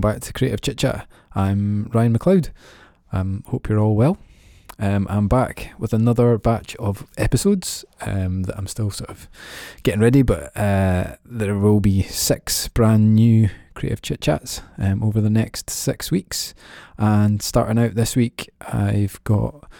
Welcome back to Creative Chit Chat. I'm Ryan McLeod. Um, hope you're all well. Um, I'm back with another batch of episodes um, that I'm still sort of getting ready, but uh, there will be six brand new Creative Chit Chats um, over the next six weeks. And starting out this week, I've got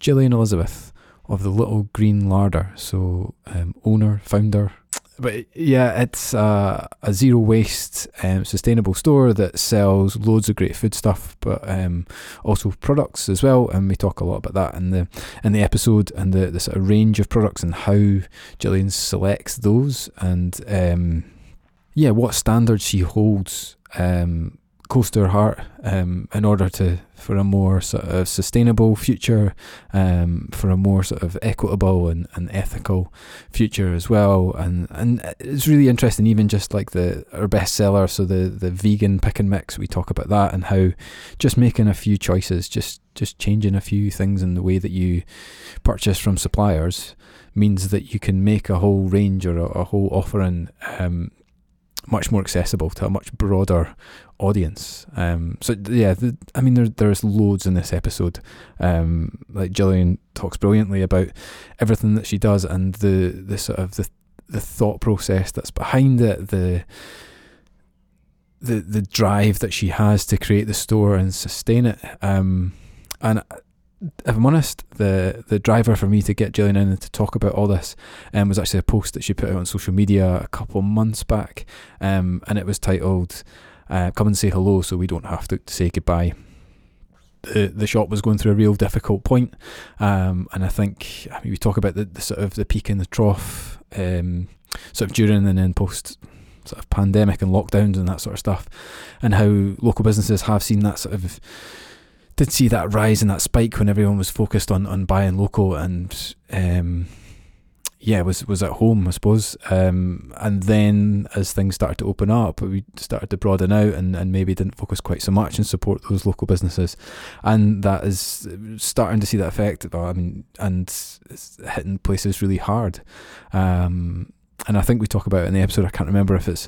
Gillian Elizabeth of the Little Green Larder, so um, owner, founder, but yeah, it's a, zero waste, um, sustainable store that sells loads of great food stuff, but um, also products as well. And we talk a lot about that in the in the episode and the, the sort of range of products and how Gillian selects those and um, yeah, what standards she holds um, close to her heart um, in order to for a more sort of sustainable future, um, for a more sort of equitable and, and ethical future as well. And and it's really interesting, even just like the our bestseller, so the the vegan pick and mix. We talk about that and how just making a few choices, just just changing a few things in the way that you purchase from suppliers means that you can make a whole range or a, a whole offering um, much more accessible to a much broader audience. Um, so yeah, the, I mean, there, there's loads in this episode. Um, like Gillian talks brilliantly about everything that she does and the the sort of the the thought process that's behind it, the the the drive that she has to create the store and sustain it. Um, and if I'm honest, the the driver for me to get Gillian in to talk about all this um, was actually a post that she put out on social media a couple months back, um, and it was titled uh, "Come and say hello, so we don't have to say goodbye." The the shop was going through a real difficult point, um, and I think I mean, we talk about the, the sort of the peak and the trough, um, sort of during and then post sort of pandemic and lockdowns and that sort of stuff, and how local businesses have seen that sort of did see that rise and that spike when everyone was focused on, on buying local and um, yeah was was at home I suppose. Um, and then as things started to open up we started to broaden out and, and maybe didn't focus quite so much and support those local businesses. And that is starting to see that effect I mean and it's hitting places really hard. Um, and I think we talk about it in the episode I can't remember if it's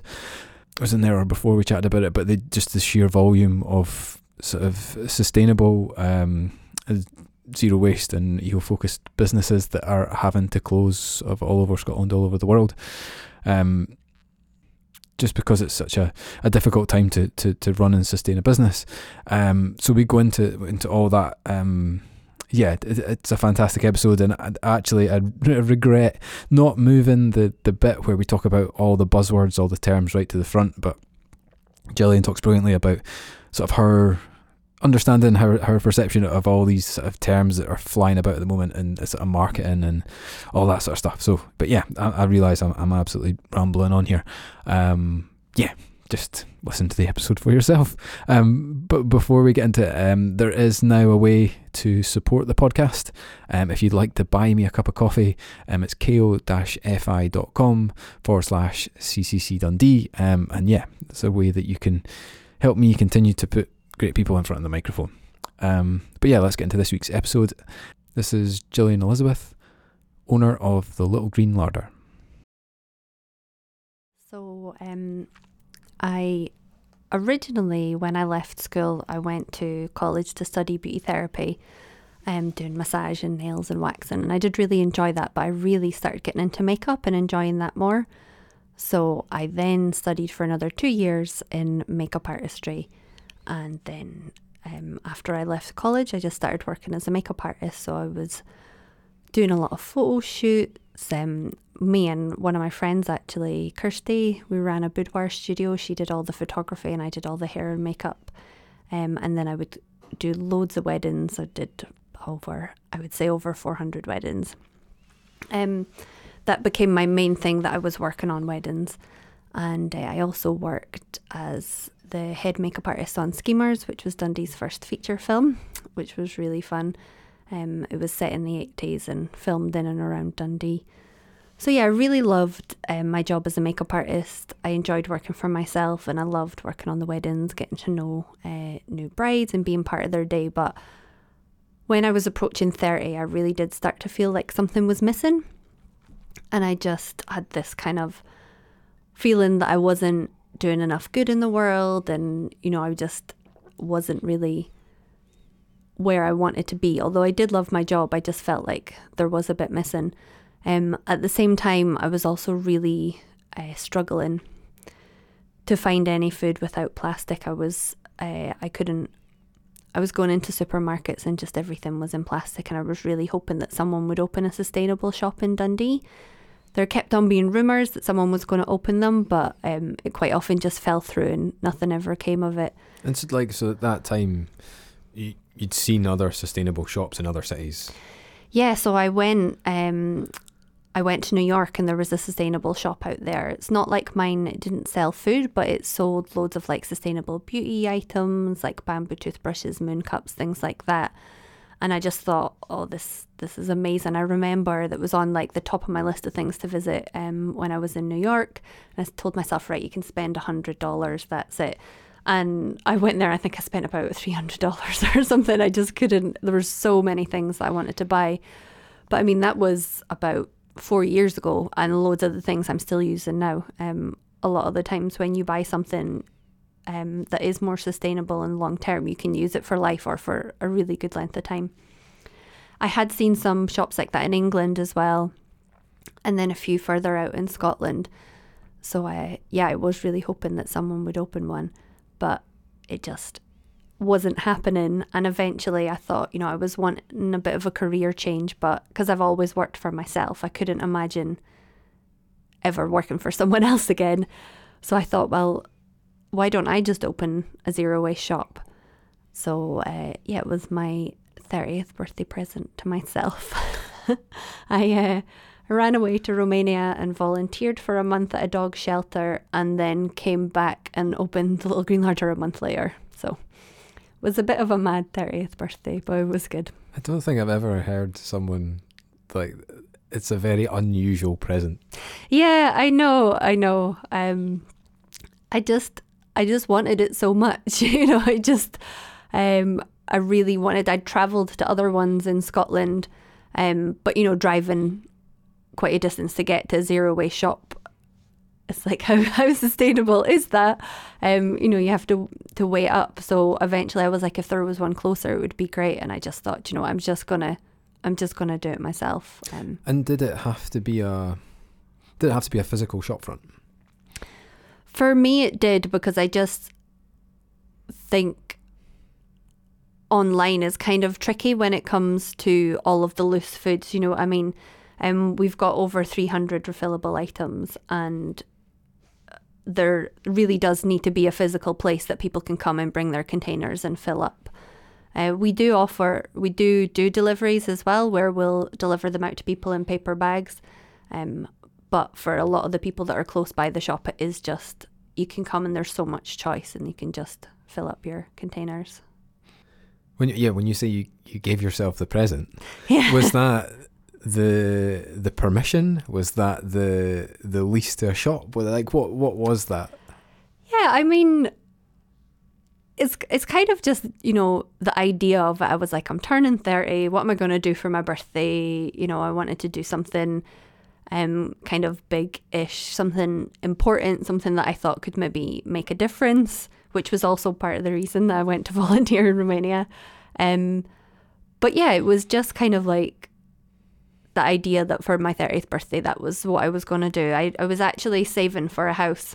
it was in there or before we chatted about it but the, just the sheer volume of sort of sustainable, um, zero waste and eco focused businesses that are having to close of all over Scotland, all over the world. Um, just because it's such a, a difficult time to, to, to run and sustain a business. Um, so we go into into all that. Um, yeah, it, it's a fantastic episode, and actually, I regret not moving the, the bit where we talk about all the buzzwords, all the terms right to the front. But Gillian talks brilliantly about sort of her understanding her her perception of all these sort of terms that are flying about at the moment and sort of marketing and all that sort of stuff. So, but yeah, I, I realize I'm I'm absolutely rambling on here. Um, yeah, just listen to the episode for yourself. Um, but before we get into it, um, there is now a way to support the podcast. Um, if you'd like to buy me a cup of coffee, um, it's ko-fi.com forward slash ccc Dundee. Um, and yeah, it's a way that you can help me continue to put great people in front of the microphone. Um, but yeah, let's get into this week's episode. This is Gillian Elizabeth, owner of the Little Green Larder. So, um, I originally, when I left school, I went to college to study beauty therapy, um, doing massage and nails and waxing, and I did really enjoy that. But I really started getting into makeup and enjoying that more. So I then studied for another two years in makeup artistry and then um, after I left college, I just started working as a makeup artist. So I was doing a lot of photo shoots. Um, me and one of my friends, actually, Kirsty, we ran a boudoir studio. She did all the photography and I did all the hair and makeup. Um, and then I would do loads of weddings. I did over, I would say, over 400 weddings. Um, that became my main thing that I was working on weddings. And uh, I also worked as the head makeup artist on Schemers, which was Dundee's first feature film, which was really fun. Um, it was set in the 80s and filmed in and around Dundee. So, yeah, I really loved um, my job as a makeup artist. I enjoyed working for myself and I loved working on the weddings, getting to know uh, new brides and being part of their day. But when I was approaching 30, I really did start to feel like something was missing. And I just had this kind of feeling that I wasn't doing enough good in the world, and you know, I just wasn't really where I wanted to be. Although I did love my job, I just felt like there was a bit missing. Um, at the same time, I was also really uh, struggling to find any food without plastic. I was, uh, I couldn't. I was going into supermarkets and just everything was in plastic, and I was really hoping that someone would open a sustainable shop in Dundee. There kept on being rumours that someone was going to open them, but um, it quite often just fell through and nothing ever came of it. And so, like, so at that time, you, you'd seen other sustainable shops in other cities. Yeah, so I went. Um, I went to New York and there was a sustainable shop out there. It's not like mine; it didn't sell food, but it sold loads of like sustainable beauty items, like bamboo toothbrushes, moon cups, things like that. And I just thought, oh, this this is amazing. I remember that was on like the top of my list of things to visit um, when I was in New York. And I told myself, right, you can spend hundred dollars. That's it. And I went there. I think I spent about three hundred dollars or something. I just couldn't. There were so many things I wanted to buy, but I mean that was about four years ago, and loads of the things I'm still using now. Um, a lot of the times when you buy something um, that is more sustainable and long term, you can use it for life or for a really good length of time. I had seen some shops like that in England as well, and then a few further out in Scotland. So I, yeah, I was really hoping that someone would open one but it just wasn't happening. And eventually I thought, you know, I was wanting a bit of a career change, but because I've always worked for myself, I couldn't imagine ever working for someone else again. So I thought, well, why don't I just open a zero waste shop? So uh, yeah, it was my 30th birthday present to myself. I uh, ran away to Romania and volunteered for a month at a dog shelter and then came back and opened the Little Green Larder a month later. So it was a bit of a mad 30th birthday, but it was good. I don't think I've ever heard someone like it's a very unusual present. Yeah, I know, I know. Um I just I just wanted it so much, you know, I just um I really wanted I'd travelled to other ones in Scotland um but you know driving quite a distance to get to a zero waste shop. It's like how, how sustainable is that? Um, you know, you have to to weigh up. So eventually, I was like, if there was one closer, it would be great. And I just thought, you know, I'm just gonna, I'm just gonna do it myself. Um, and did it have to be a, did it have to be a physical shop front? For me, it did because I just think online is kind of tricky when it comes to all of the loose foods. You know, I mean, um, we've got over 300 refillable items, and there really does need to be a physical place that people can come and bring their containers and fill up. Uh, we do offer, we do do deliveries as well, where we'll deliver them out to people in paper bags. Um, but for a lot of the people that are close by the shop, it is just you can come and there's so much choice, and you can just fill up your containers. When yeah, when you say you, you gave yourself the present, yeah. was that the the permission? Was that the the lease to a shop? Like what what was that? Yeah i mean it's it's kind of just you know the idea of it. I was like i'm turning 30 what am i going to do for my birthday? You know i wanted to do something um kind of big-ish something important something that i thought could maybe make a difference which was also part of the reason that i went to volunteer in romania um but yeah it was just kind of like the idea that for my 30th birthday, that was what I was going to do. I, I was actually saving for a house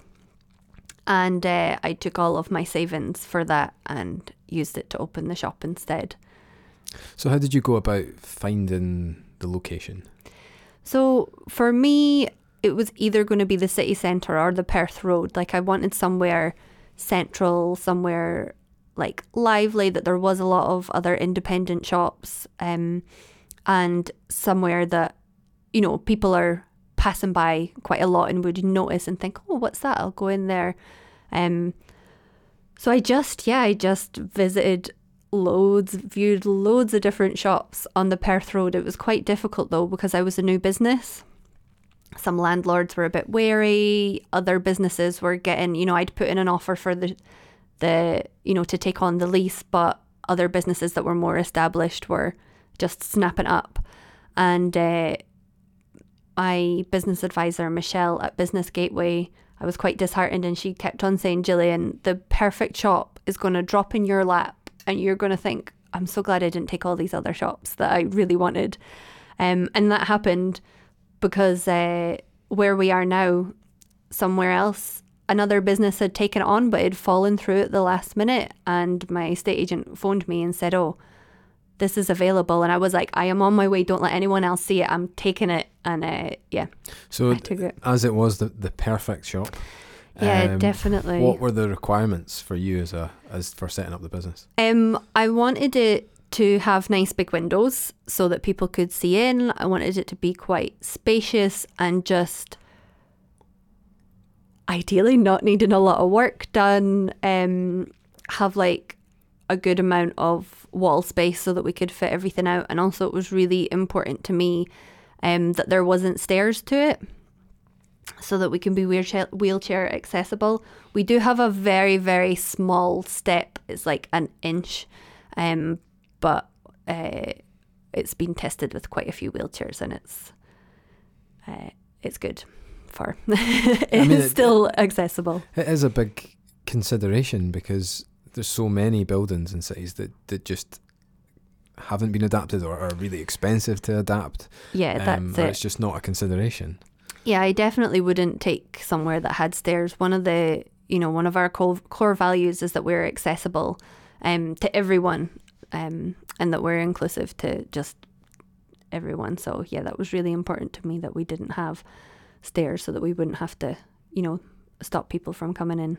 and uh, I took all of my savings for that and used it to open the shop instead. So, how did you go about finding the location? So, for me, it was either going to be the city centre or the Perth Road. Like, I wanted somewhere central, somewhere like lively, that there was a lot of other independent shops. Um, and somewhere that, you know, people are passing by quite a lot and would notice and think, oh, what's that? I'll go in there. Um, so I just, yeah, I just visited loads, viewed loads of different shops on the Perth Road. It was quite difficult though because I was a new business. Some landlords were a bit wary. Other businesses were getting, you know, I'd put in an offer for the, the, you know, to take on the lease, but other businesses that were more established were just snapping up. And uh, my business advisor, Michelle at Business Gateway, I was quite disheartened, and she kept on saying, Gillian, the perfect shop is going to drop in your lap, and you're going to think, I'm so glad I didn't take all these other shops that I really wanted. Um, and that happened because uh, where we are now, somewhere else, another business had taken on, but it had fallen through at the last minute. And my estate agent phoned me and said, Oh, this is available. And I was like, I am on my way. Don't let anyone else see it. I'm taking it. And uh, yeah. So, I took it. as it was the, the perfect shop. Yeah, um, definitely. What were the requirements for you as a as for setting up the business? Um, I wanted it to have nice big windows so that people could see in. I wanted it to be quite spacious and just ideally not needing a lot of work done. Um, have like a good amount of wall space so that we could fit everything out. And also, it was really important to me um, that there wasn't stairs to it so that we can be wheelchair, wheelchair accessible. We do have a very, very small step, it's like an inch, um, but uh, it's been tested with quite a few wheelchairs and it's uh, it's good for it's mean, it- still accessible. It is a big consideration because there's so many buildings in cities that, that just haven't been adapted or are really expensive to adapt. Yeah, um, that's it. it's just not a consideration. Yeah, I definitely wouldn't take somewhere that had stairs. One of the, you know, one of our core, values is that we're accessible um, to everyone um, and that we're inclusive to just everyone. So, yeah, that was really important to me that we didn't have stairs so that we wouldn't have to, you know, stop people from coming in.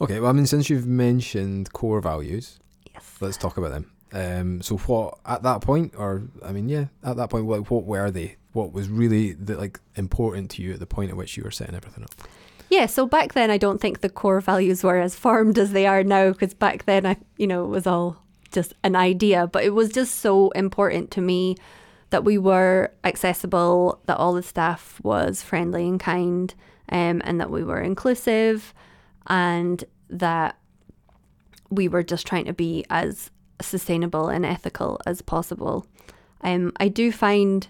Okay, well, I mean, since you've mentioned core values, Yes. let's talk about them. Um, so what at that point, or I mean, yeah, at that point, what what were they? What was really the, like important to you at the point at which you were setting everything up? Yeah, so back then I don't think the core values were as formed as they are now because back then I, you know, it was all just an idea, but it was just so important to me that we were accessible, that all the staff was friendly and kind, um, and that we were inclusive, and that we were just trying to be as sustainable and ethical as possible. Um, I do find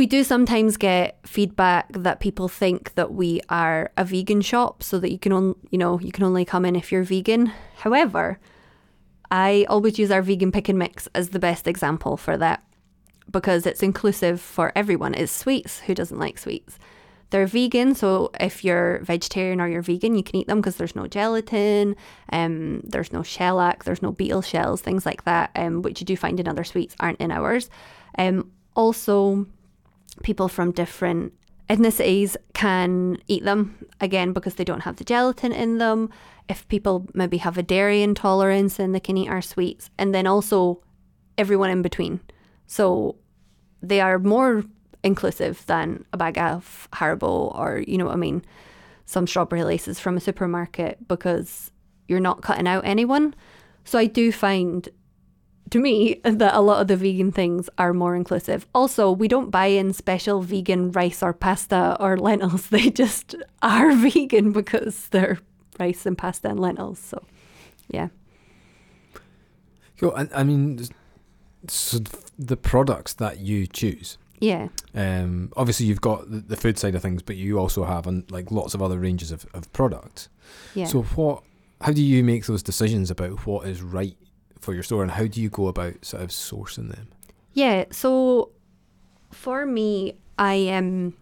we do sometimes get feedback that people think that we are a vegan shop, so that you can on, you know you can only come in if you're vegan. However, I always use our vegan pick and mix as the best example for that because it's inclusive for everyone. It's sweets. Who doesn't like sweets? They're vegan, so if you're vegetarian or you're vegan, you can eat them because there's no gelatin, um, there's no shellac, there's no beetle shells, things like that, um, which you do find in other sweets aren't in ours. Um, also, people from different ethnicities can eat them again because they don't have the gelatin in them. If people maybe have a dairy intolerance, then they can eat our sweets, and then also everyone in between. So they are more inclusive than a bag of Haribo or you know what I mean, some strawberry laces from a supermarket because you're not cutting out anyone. So I do find to me that a lot of the vegan things are more inclusive. Also, we don't buy in special vegan rice or pasta or lentils. They just are vegan because they're rice and pasta and lentils. So, yeah. Cool. And I mean, so the products that you choose. Yeah. Um, obviously, you've got the, the food side of things, but you also have um, like lots of other ranges of, of products. Yeah. So, what? How do you make those decisions about what is right for your store, and how do you go about sort of sourcing them? Yeah, so for me, I um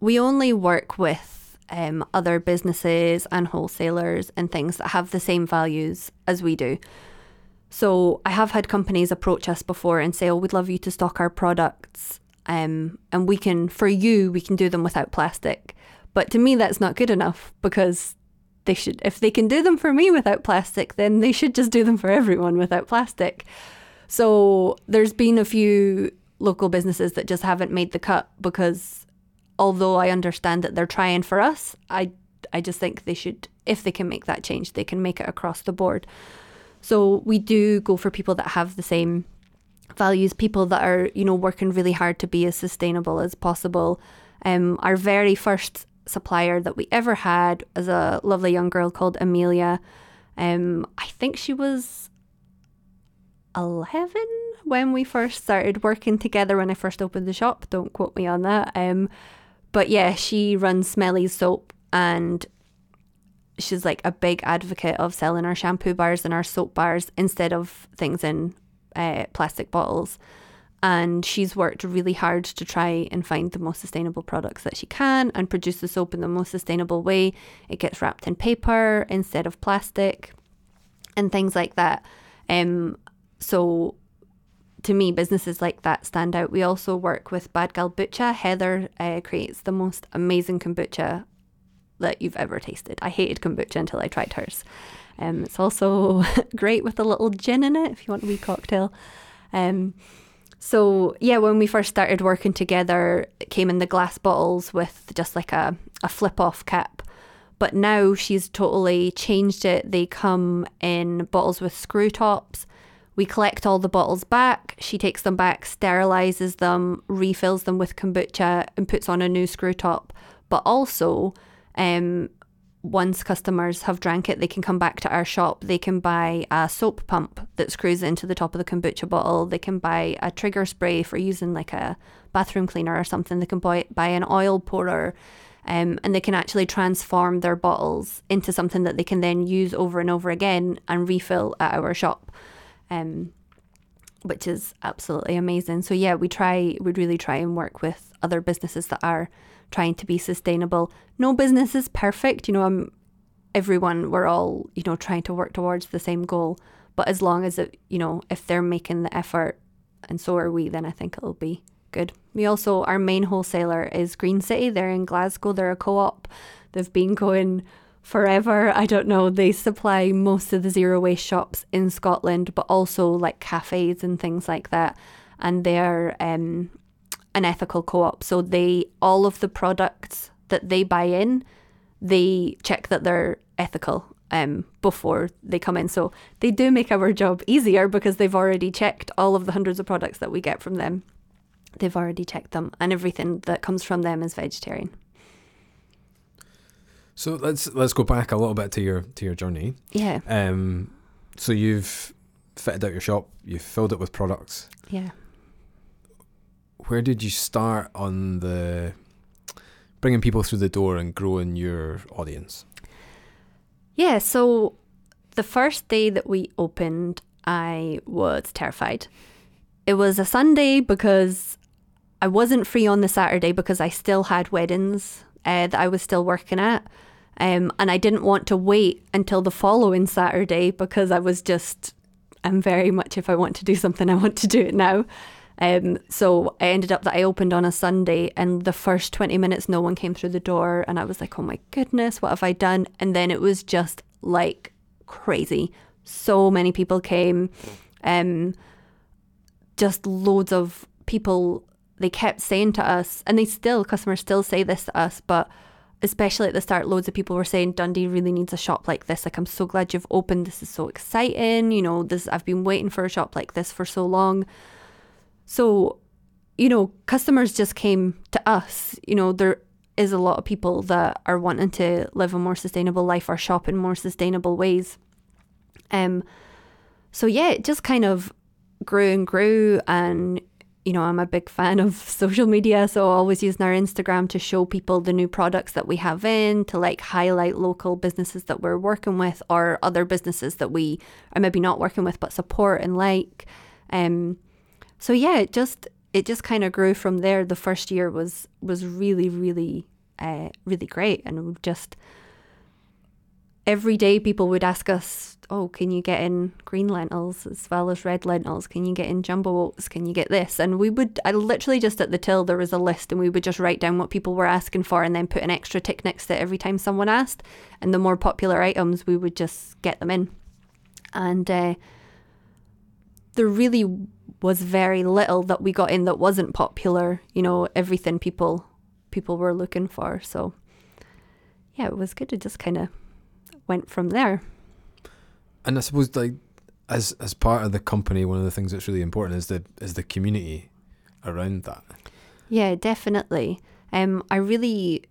we only work with um other businesses and wholesalers and things that have the same values as we do. So I have had companies approach us before and say, "Oh, we'd love you to stock our products." Um, and we can, for you, we can do them without plastic. But to me, that's not good enough because they should, if they can do them for me without plastic, then they should just do them for everyone without plastic. So there's been a few local businesses that just haven't made the cut because although I understand that they're trying for us, I I just think they should if they can make that change, they can make it across the board. So we do go for people that have the same values, people that are, you know, working really hard to be as sustainable as possible. Um our very first supplier that we ever had was a lovely young girl called Amelia. Um I think she was 11 when we first started working together when I first opened the shop. Don't quote me on that. Um, but yeah, she runs Smelly's soap and she's like a big advocate of selling our shampoo bars and our soap bars instead of things in uh, plastic bottles. And she's worked really hard to try and find the most sustainable products that she can and produce the soap in the most sustainable way. It gets wrapped in paper instead of plastic and things like that. Um, so to me, businesses like that stand out. We also work with Bad Gal Butcha. Heather uh, creates the most amazing kombucha that you've ever tasted. I hated kombucha until I tried hers. Um, it's also great with a little gin in it if you want a wee cocktail. Um, so yeah, when we first started working together, it came in the glass bottles with just like a, a flip off cap. But now she's totally changed it. They come in bottles with screw tops. We collect all the bottles back. She takes them back, sterilizes them, refills them with kombucha, and puts on a new screw top. But also, um, once customers have drank it, they can come back to our shop. They can buy a soap pump that screws into the top of the kombucha bottle. They can buy a trigger spray for using like a bathroom cleaner or something. They can buy, buy an oil pourer. Um, and they can actually transform their bottles into something that they can then use over and over again and refill at our shop, um, which is absolutely amazing. So yeah, we try, we really try and work with other businesses that are trying to be sustainable. No business is perfect. You know, I'm everyone we're all, you know, trying to work towards the same goal. But as long as it, you know, if they're making the effort and so are we, then I think it'll be good. We also our main wholesaler is Green City. They're in Glasgow. They're a co-op. They've been going forever. I don't know. They supply most of the zero waste shops in Scotland, but also like cafes and things like that. And they're um, an ethical co-op. So they all of the products that they buy in, they check that they're ethical um, before they come in. So they do make our job easier because they've already checked all of the hundreds of products that we get from them. They've already checked them, and everything that comes from them is vegetarian. So let's let's go back a little bit to your to your journey. Yeah. Um, so you've fitted out your shop, you've filled it with products. Yeah where did you start on the bringing people through the door and growing your audience? Yeah, so the first day that we opened, I was terrified. It was a Sunday because I wasn't free on the Saturday because I still had weddings uh, that I was still working at. Um, and I didn't want to wait until the following Saturday because I was just, I'm very much, if I want to do something, I want to do it now. Um, so I ended up that I opened on a Sunday, and the first 20 minutes, no one came through the door. And I was like, oh my goodness, what have I done? And then it was just like crazy. So many people came. Um, just loads of people, they kept saying to us, and they still, customers still say this to us, but especially at the start, loads of people were saying Dundee really needs a shop like this. Like, I'm so glad you've opened. This is so exciting. You know, this I've been waiting for a shop like this for so long. So, you know, customers just came to us. You know, there is a lot of people that are wanting to live a more sustainable life or shop in more sustainable ways. Um, so yeah, it just kind of grew and grew, and you know, I'm a big fan of social media, so always using our Instagram to show people the new products that we have in, to like highlight local businesses that we're working with or other businesses that we are maybe not working with but support and like. Um, so yeah, it just it just kind of grew from there. The first year was was really really uh, really great, and just every day people would ask us, "Oh, can you get in green lentils as well as red lentils? Can you get in jumbo oats? Can you get this?" And we would, I literally just at the till there was a list, and we would just write down what people were asking for, and then put an extra tick next to it every time someone asked. And the more popular items, we would just get them in, and uh, there really was very little that we got in that wasn't popular. You know, everything people people were looking for. So yeah, it was good. It just kind of went from there. And I suppose like as as part of the company, one of the things that's really important is the is the community around that. Yeah, definitely. Um, I really,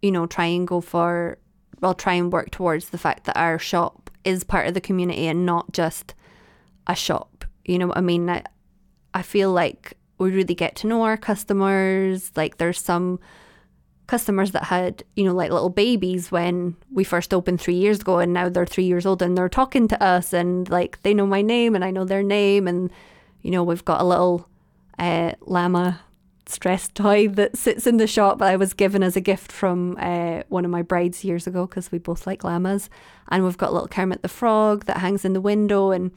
you know, try and go for well, try and work towards the fact that our shop is part of the community and not just a shop. You know what I mean? I, I feel like we really get to know our customers. Like there's some customers that had, you know, like little babies when we first opened three years ago, and now they're three years old and they're talking to us, and like they know my name and I know their name, and you know, we've got a little uh, llama stress toy that sits in the shop that I was given as a gift from uh, one of my brides years ago because we both like llamas, and we've got little Kermit the Frog that hangs in the window, and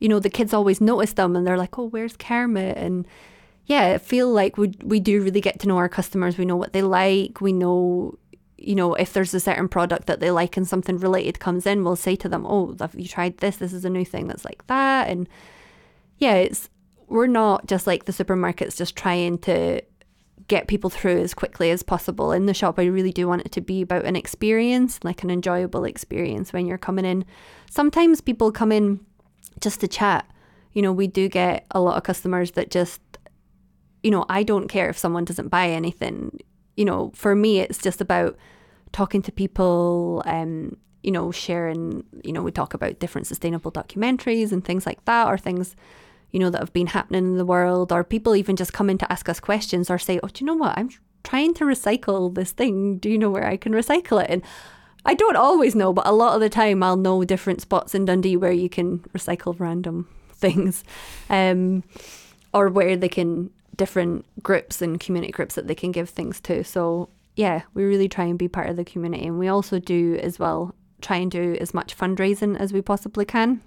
you know, the kids always notice them, and they're like, "Oh, where's Kermit?" and yeah, I feel like we we do really get to know our customers. We know what they like. We know, you know, if there's a certain product that they like and something related comes in, we'll say to them, "Oh, have you tried this? This is a new thing that's like that." And yeah, it's we're not just like the supermarkets, just trying to get people through as quickly as possible. In the shop, I really do want it to be about an experience, like an enjoyable experience when you're coming in. Sometimes people come in just to chat. You know, we do get a lot of customers that just you know, I don't care if someone doesn't buy anything. You know, for me, it's just about talking to people, um, you know, sharing, you know, we talk about different sustainable documentaries and things like that, or things, you know, that have been happening in the world, or people even just come in to ask us questions or say, oh, do you know what? I'm trying to recycle this thing. Do you know where I can recycle it? And I don't always know, but a lot of the time I'll know different spots in Dundee where you can recycle random things. Um, or where they can different groups and community groups that they can give things to. So yeah, we really try and be part of the community, and we also do as well try and do as much fundraising as we possibly can.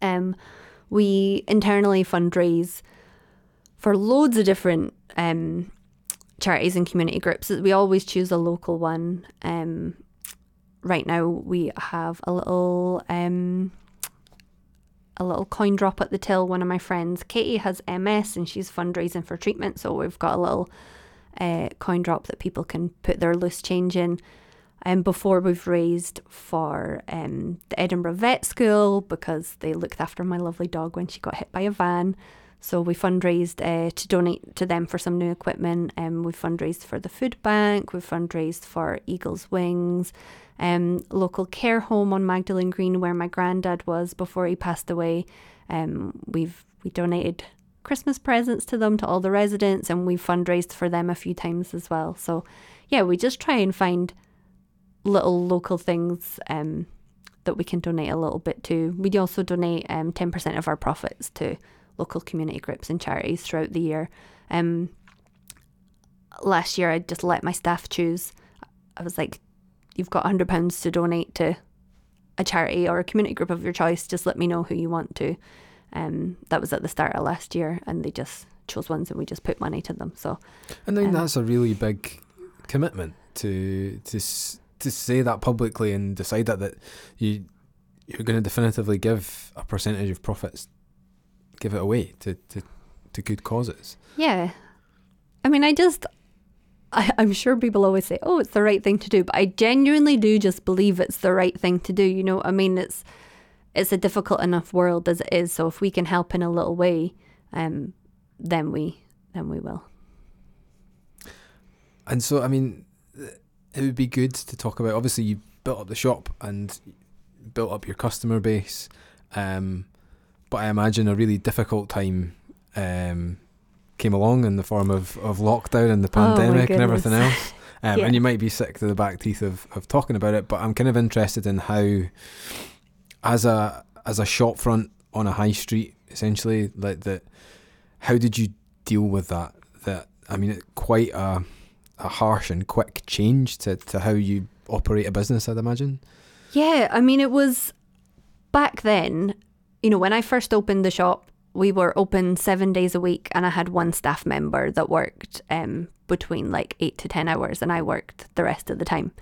Um, we internally fundraise for loads of different um, charities and community groups. We always choose a local one. Um, right now, we have a little um, a little coin drop at the till. One of my friends, Katie, has MS and she's fundraising for treatment. So we've got a little uh, coin drop that people can put their loose change in. And um, before we've raised for um, the Edinburgh Vet School because they looked after my lovely dog when she got hit by a van. So we fundraised uh, to donate to them for some new equipment. And um, we fundraised for the food bank. We fundraised for Eagles Wings um, local care home on Magdalen Green where my granddad was before he passed away. Um, we've we donated Christmas presents to them to all the residents, and we've fundraised for them a few times as well. So yeah, we just try and find little local things um, that we can donate a little bit to. We also donate um, 10% of our profits to local community groups and charities throughout the year. Um, last year, I just let my staff choose. I was like, you've got £100 to donate to a charity or a community group of your choice, just let me know who you want to. Um, that was at the start of last year, and they just chose ones and we just put money to them. So, and then um, that's a really big commitment to to to say that publicly and decide that that you you're going to definitively give a percentage of profits, give it away to to to good causes. Yeah, I mean, I just I, am sure people always say, "Oh, it's the right thing to do," but I genuinely do just believe it's the right thing to do. You know, I mean, it's it's a difficult enough world as it is. So if we can help in a little way, um, then we then we will. And so, I mean, it would be good to talk about. Obviously, you built up the shop and built up your customer base, um, but I imagine a really difficult time um, came along in the form of, of lockdown and the oh pandemic oh and everything else. Um, yeah. And you might be sick to the back teeth of, of talking about it, but I'm kind of interested in how, as a as a shop front on a high street, essentially, like that, how did you deal with that? That I mean, quite a a harsh and quick change to, to how you operate a business, I'd imagine. Yeah, I mean, it was back then. You know, when I first opened the shop, we were open seven days a week, and I had one staff member that worked um, between like eight to 10 hours, and I worked the rest of the time,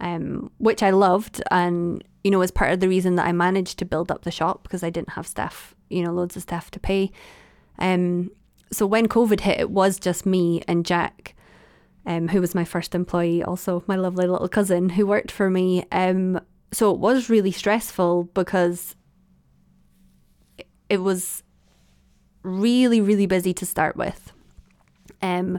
um, which I loved. And, you know, was part of the reason that I managed to build up the shop because I didn't have staff, you know, loads of staff to pay. Um, so when COVID hit, it was just me and Jack. Um, who was my first employee, also my lovely little cousin who worked for me. Um, so it was really stressful because it was really, really busy to start with. Um,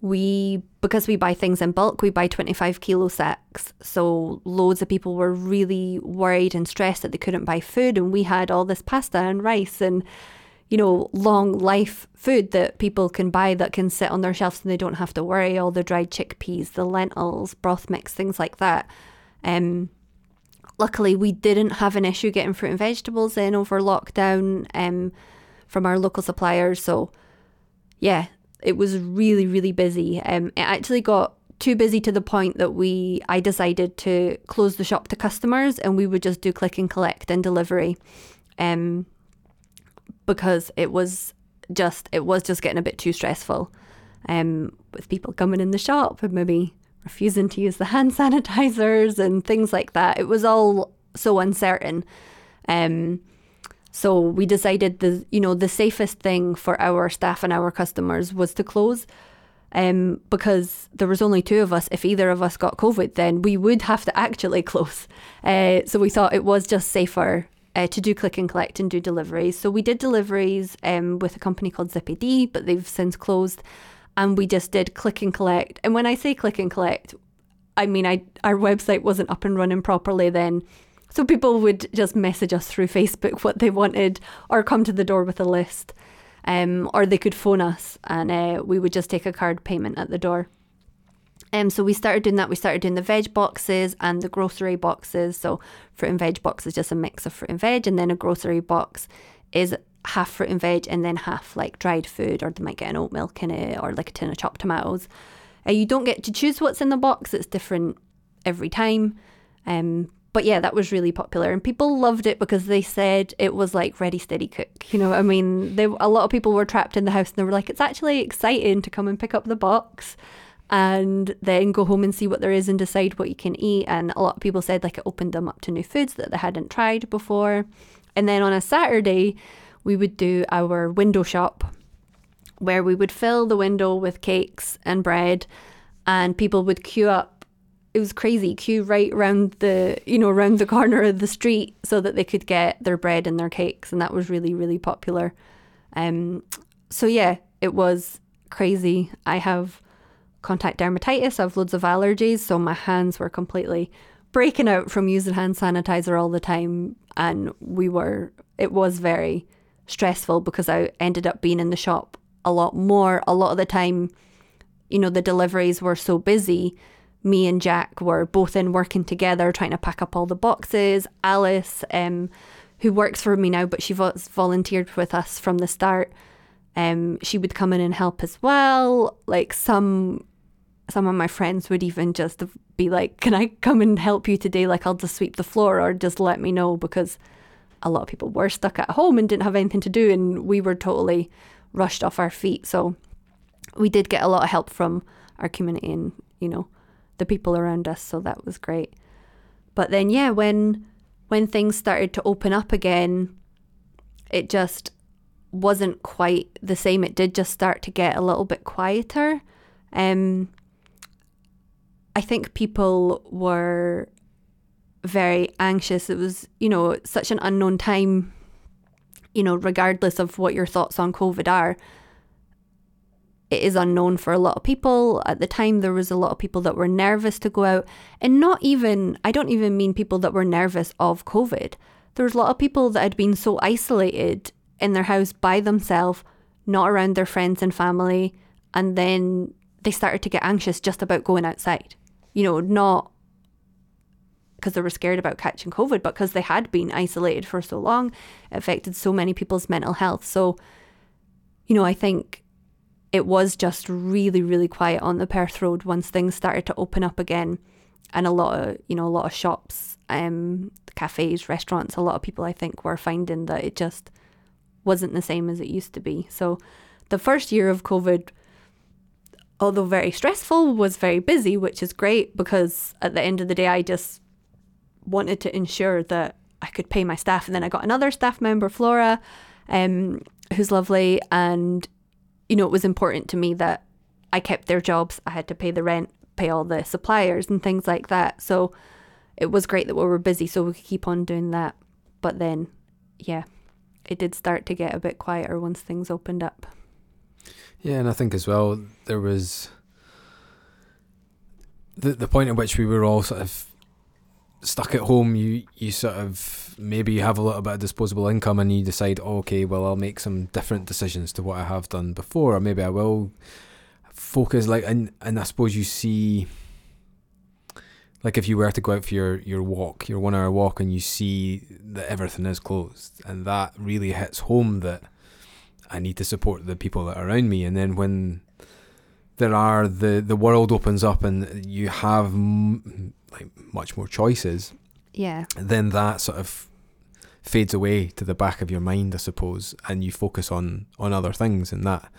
we because we buy things in bulk, we buy 25 kilo sacks. So loads of people were really worried and stressed that they couldn't buy food, and we had all this pasta and rice and you know, long life food that people can buy that can sit on their shelves and they don't have to worry all the dried chickpeas, the lentils, broth mix, things like that. Um, luckily, we didn't have an issue getting fruit and vegetables in over lockdown um, from our local suppliers. So, yeah, it was really, really busy. Um, it actually got too busy to the point that we I decided to close the shop to customers and we would just do click and collect and delivery. Um, because it was just it was just getting a bit too stressful. Um, with people coming in the shop and maybe refusing to use the hand sanitizers and things like that. It was all so uncertain. Um, so we decided the you know the safest thing for our staff and our customers was to close um, because there was only two of us. If either of us got COVID, then we would have to actually close. Uh, so we thought it was just safer uh, to do click and collect and do deliveries. So we did deliveries um, with a company called ZippyD, but they've since closed. And we just did click and collect. And when I say click and collect, I mean I our website wasn't up and running properly then. So people would just message us through Facebook what they wanted or come to the door with a list um, or they could phone us and uh, we would just take a card payment at the door. Um, so we started doing that. We started doing the veg boxes and the grocery boxes. So fruit and veg box is just a mix of fruit and veg, and then a grocery box is half fruit and veg and then half like dried food, or they might get an oat milk in it, or like a tin of chopped tomatoes. Uh, you don't get to choose what's in the box. It's different every time. Um, but yeah, that was really popular, and people loved it because they said it was like ready, steady, cook. You know, I mean, they, a lot of people were trapped in the house, and they were like, "It's actually exciting to come and pick up the box." And then go home and see what there is and decide what you can eat. And a lot of people said like it opened them up to new foods that they hadn't tried before. And then on a Saturday, we would do our window shop where we would fill the window with cakes and bread and people would queue up it was crazy. Queue right around the you know around the corner of the street so that they could get their bread and their cakes and that was really really popular. Um so yeah it was crazy. I have contact dermatitis i have loads of allergies so my hands were completely breaking out from using hand sanitizer all the time and we were it was very stressful because i ended up being in the shop a lot more. A lot of the time you know the deliveries were so busy me and Jack were both in working together, trying to pack up all the boxes. Alice, um, who works for me now, but she was volunteered with us from the start. Um, she would come in and help as well. Like some, some of my friends would even just be like, "Can I come and help you today? Like I'll just sweep the floor, or just let me know," because a lot of people were stuck at home and didn't have anything to do, and we were totally rushed off our feet. So we did get a lot of help from our community, and you know the people around us, so that was great. But then yeah, when when things started to open up again, it just wasn't quite the same. It did just start to get a little bit quieter. Um, I think people were very anxious. It was, you know, such an unknown time, you know, regardless of what your thoughts on COVID are it is unknown for a lot of people. At the time, there was a lot of people that were nervous to go out, and not even, I don't even mean people that were nervous of COVID. There was a lot of people that had been so isolated in their house by themselves, not around their friends and family, and then they started to get anxious just about going outside. You know, not because they were scared about catching COVID, but because they had been isolated for so long, it affected so many people's mental health. So, you know, I think it was just really, really quiet on the Perth Road once things started to open up again. And a lot of, you know, a lot of shops, um, cafes, restaurants, a lot of people I think were finding that it just wasn't the same as it used to be. So the first year of COVID, although very stressful, was very busy, which is great because at the end of the day, I just wanted to ensure that I could pay my staff. And then I got another staff member, Flora, um, who's lovely, and you know, it was important to me that I kept their jobs. I had to pay the rent, pay all the suppliers and things like that. So it was great that we were busy so we could keep on doing that. But then, yeah, it did start to get a bit quieter once things opened up. Yeah, and I think as well there was the the point at which we were all sort of stuck at home, you you sort of maybe you have a little bit of disposable income, and you decide, oh, okay, well, I'll make some different decisions to what I have done before, or maybe I will focus like and and I suppose you see like if you were to go out for your, your walk, your one hour walk, and you see that everything is closed, and that really hits home that I need to support the people that are around me. And then when there are the the world opens up and you have m- like much more choices, Yeah. then that sort of fades away to the back of your mind, I suppose, and you focus on on other things, and that.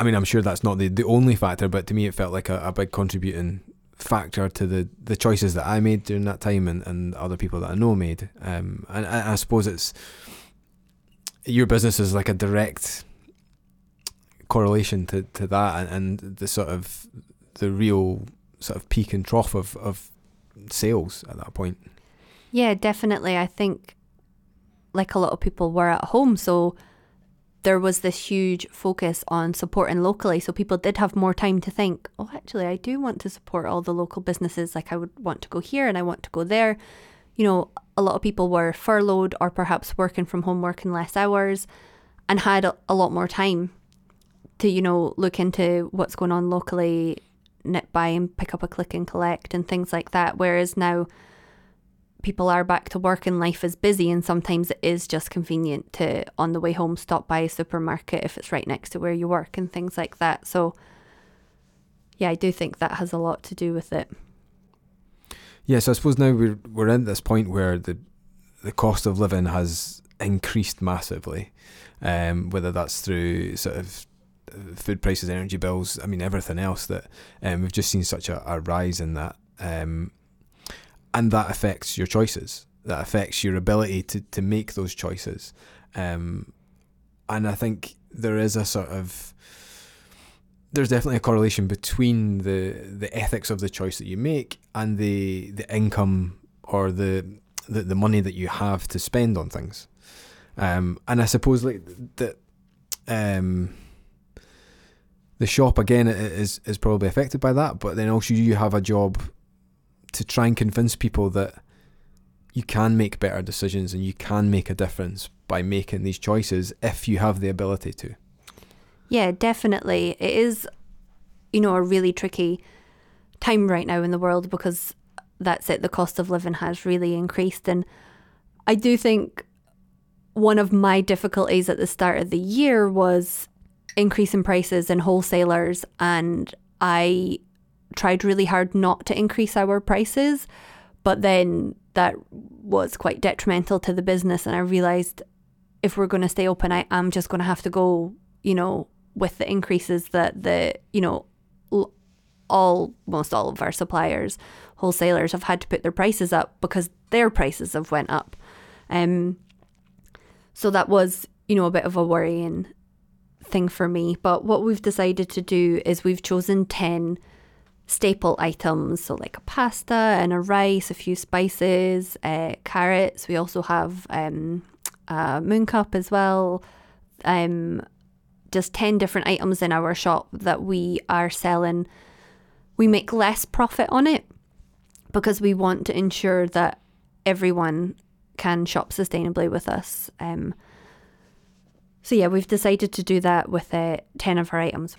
I mean, I'm sure that's not the, the only factor, but to me, it felt like a, a big contributing factor to the, the choices that I made during that time and, and other people that I know made. Um, and I, I suppose it's your business is like a direct correlation to, to that and, and the sort of the real sort of peak and trough of, of sales at that point. Yeah, definitely. I think, like a lot of people were at home, so there was this huge focus on supporting locally. So people did have more time to think, oh, actually, I do want to support all the local businesses. Like, I would want to go here and I want to go there. You know, a lot of people were furloughed or perhaps working from home, working less hours, and had a, a lot more time to, you know, look into what's going on locally, nip by and pick up a click and collect and things like that. Whereas now, people are back to work and life is busy and sometimes it is just convenient to on the way home stop by a supermarket if it's right next to where you work and things like that so yeah i do think that has a lot to do with it Yes, I suppose now we're we're at this point where the the cost of living has increased massively, um, whether that's through sort of food prices, energy bills, I mean everything else that um, we've just seen such a, a rise in that, um, and that affects your choices. That affects your ability to to make those choices, um, and I think there is a sort of there's definitely a correlation between the the ethics of the choice that you make and the the income or the the, the money that you have to spend on things. Um, and I suppose like that um, the shop again is is probably affected by that, but then also you have a job to try and convince people that you can make better decisions and you can make a difference by making these choices if you have the ability to. yeah definitely it is you know a really tricky time right now in the world because that's it the cost of living has really increased and i do think one of my difficulties at the start of the year was increasing prices in wholesalers and I tried really hard not to increase our prices but then that was quite detrimental to the business and I realized if we're going to stay open I am just going to have to go you know with the increases that the you know all most all of our suppliers wholesalers have had to put their prices up because their prices have went up. Um so that was, you know, a bit of a worrying thing for me. But what we've decided to do is we've chosen 10 staple items. So, like a pasta and a rice, a few spices, uh, carrots. We also have um, a Mooncup as well. Um, just 10 different items in our shop that we are selling. We make less profit on it because we want to ensure that everyone can shop sustainably with us. Um, so yeah, we've decided to do that with uh, ten of our items.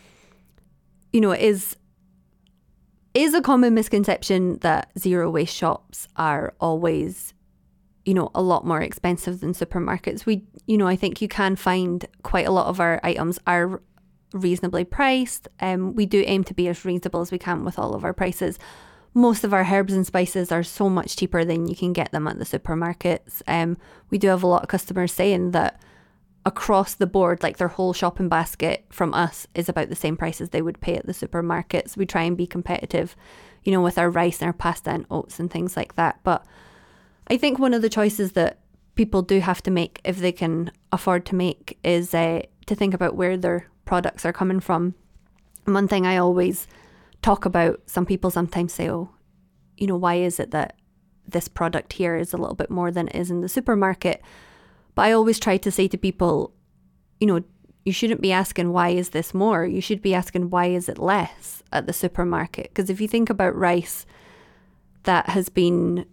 You know, it is is a common misconception that zero waste shops are always, you know, a lot more expensive than supermarkets. We, you know, I think you can find quite a lot of our items are reasonably priced. Um, we do aim to be as reasonable as we can with all of our prices most of our herbs and spices are so much cheaper than you can get them at the supermarkets. Um, we do have a lot of customers saying that across the board, like their whole shopping basket from us is about the same price as they would pay at the supermarkets. We try and be competitive, you know, with our rice and our pasta and oats and things like that. But I think one of the choices that people do have to make if they can afford to make is uh, to think about where their products are coming from. And one thing I always talk about some people sometimes say oh you know why is it that this product here is a little bit more than it is in the supermarket but i always try to say to people you know you shouldn't be asking why is this more you should be asking why is it less at the supermarket because if you think about rice that has been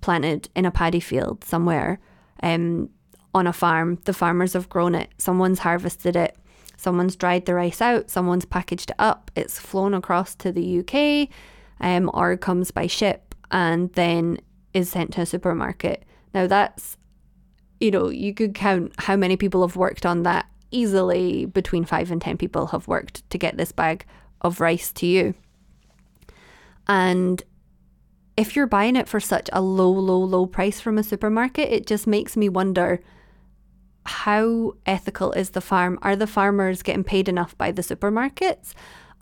planted in a paddy field somewhere um, on a farm. The farmers have grown it, someone's harvested it, someone's dried the rice out, someone's packaged it up, it's flown across to the UK um, or comes by ship and then is sent to a supermarket. Now, that's, you know, you could count how many people have worked on that. Easily between five and 10 people have worked to get this bag of rice to you. And if you're buying it for such a low, low, low price from a supermarket, it just makes me wonder how ethical is the farm? Are the farmers getting paid enough by the supermarkets?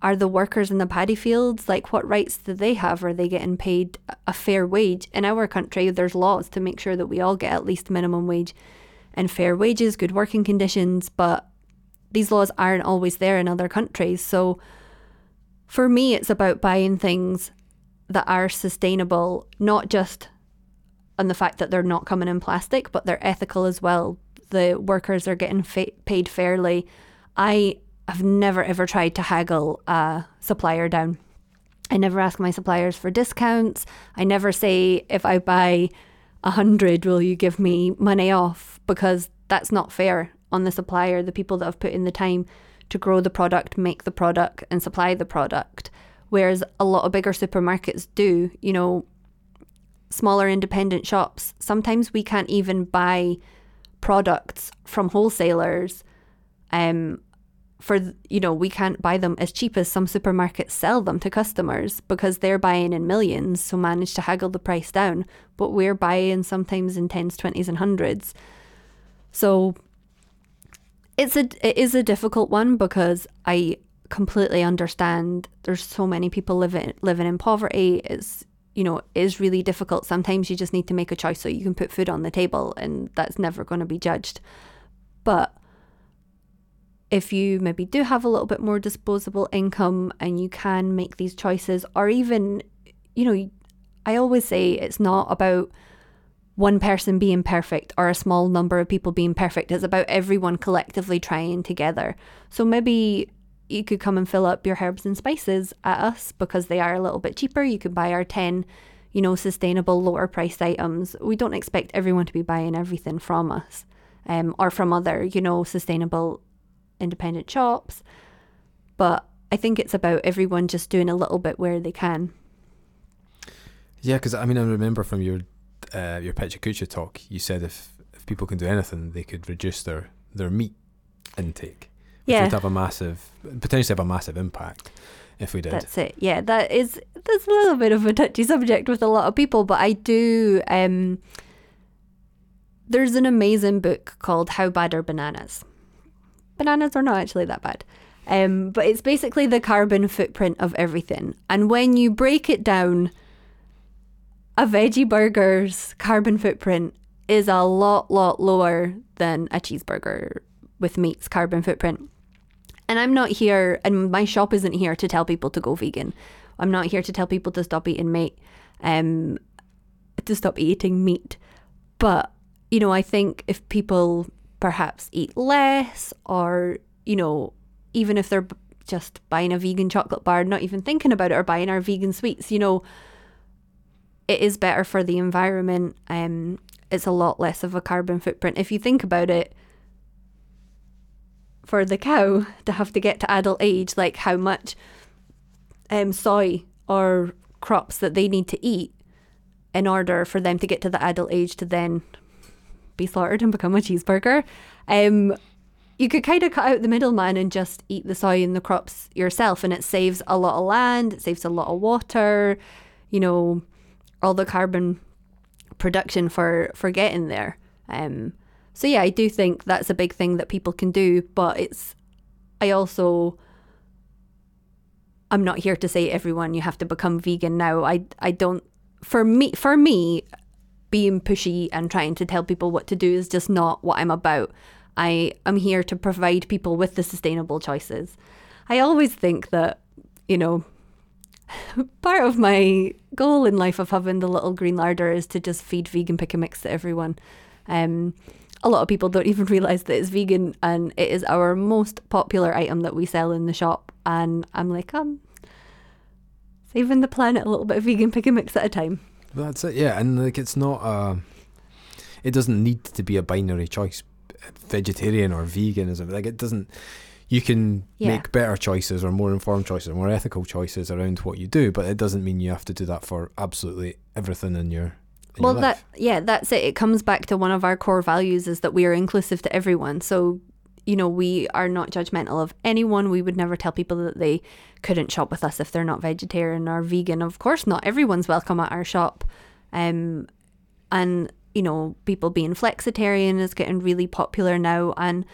Are the workers in the paddy fields, like what rights do they have? Are they getting paid a fair wage? In our country, there's laws to make sure that we all get at least minimum wage and fair wages, good working conditions, but these laws aren't always there in other countries. So for me, it's about buying things that are sustainable, not just on the fact that they're not coming in plastic, but they're ethical as well. The workers are getting fa- paid fairly. I have never ever tried to haggle a supplier down. I never ask my suppliers for discounts. I never say if I buy a hundred, will you give me money off? Because that's not fair on the supplier, the people that have put in the time to grow the product, make the product, and supply the product. Whereas a lot of bigger supermarkets do, you know, smaller independent shops, sometimes we can't even buy products from wholesalers um, for you know we can't buy them as cheap as some supermarkets sell them to customers because they're buying in millions so manage to haggle the price down. But we're buying sometimes in tens 20s and hundreds. So it's a it is a difficult one because i completely understand there's so many people living living in poverty. It's you know is really difficult. Sometimes you just need to make a choice so you can put food on the table and that's never going to be judged. But if you maybe do have a little bit more disposable income and you can make these choices, or even, you know, I always say it's not about one person being perfect or a small number of people being perfect. It's about everyone collectively trying together. So maybe you could come and fill up your herbs and spices at us because they are a little bit cheaper. You could buy our 10, you know, sustainable, lower priced items. We don't expect everyone to be buying everything from us um, or from other, you know, sustainable independent shops. But I think it's about everyone just doing a little bit where they can. Yeah, because I mean, I remember from your uh, your Pecha talk, you said if if people can do anything, they could reduce their their meat intake. Which yeah, would have a massive, potentially have a massive impact if we did. That's it. Yeah, that is that's a little bit of a touchy subject with a lot of people, but I do. Um, there's an amazing book called How Bad Are Bananas? Bananas are not actually that bad. Um, but it's basically the carbon footprint of everything. And when you break it down, a veggie burger's carbon footprint is a lot, lot lower than a cheeseburger with meat's carbon footprint. And I'm not here, and my shop isn't here to tell people to go vegan. I'm not here to tell people to stop eating meat, um, to stop eating meat. But, you know, I think if people perhaps eat less or, you know, even if they're just buying a vegan chocolate bar, not even thinking about it, or buying our vegan sweets, you know, it is better for the environment. Um, it's a lot less of a carbon footprint. If you think about it, for the cow to have to get to adult age, like how much um, soy or crops that they need to eat in order for them to get to the adult age to then be slaughtered and become a cheeseburger. Um, you could kind of cut out the middleman and just eat the soy and the crops yourself, and it saves a lot of land, it saves a lot of water, you know, all the carbon production for for getting there. Um, so yeah, I do think that's a big thing that people can do, but it's I also I'm not here to say everyone you have to become vegan now. I I don't for me for me being pushy and trying to tell people what to do is just not what I'm about. I am here to provide people with the sustainable choices. I always think that, you know, part of my goal in life of having the little green larder is to just feed vegan pick a mix to everyone. Um, a lot of people don't even realize that it's vegan and it is our most popular item that we sell in the shop. And I'm like, um, saving the planet a little bit of vegan pick and mix at a time. That's it, yeah. And like it's not a it doesn't need to be a binary choice, vegetarian or veganism. Like it doesn't you can Yeah. make better choices or more informed choices or more ethical choices around what you do, but it doesn't mean you have to do that for absolutely everything in your in well your that yeah that's it it comes back to one of our core values is that we are inclusive to everyone so you know we are not judgmental of anyone we would never tell people that they couldn't shop with us if they're not vegetarian or vegan of course not everyone's welcome at our shop um and you know people being flexitarian is getting really popular now and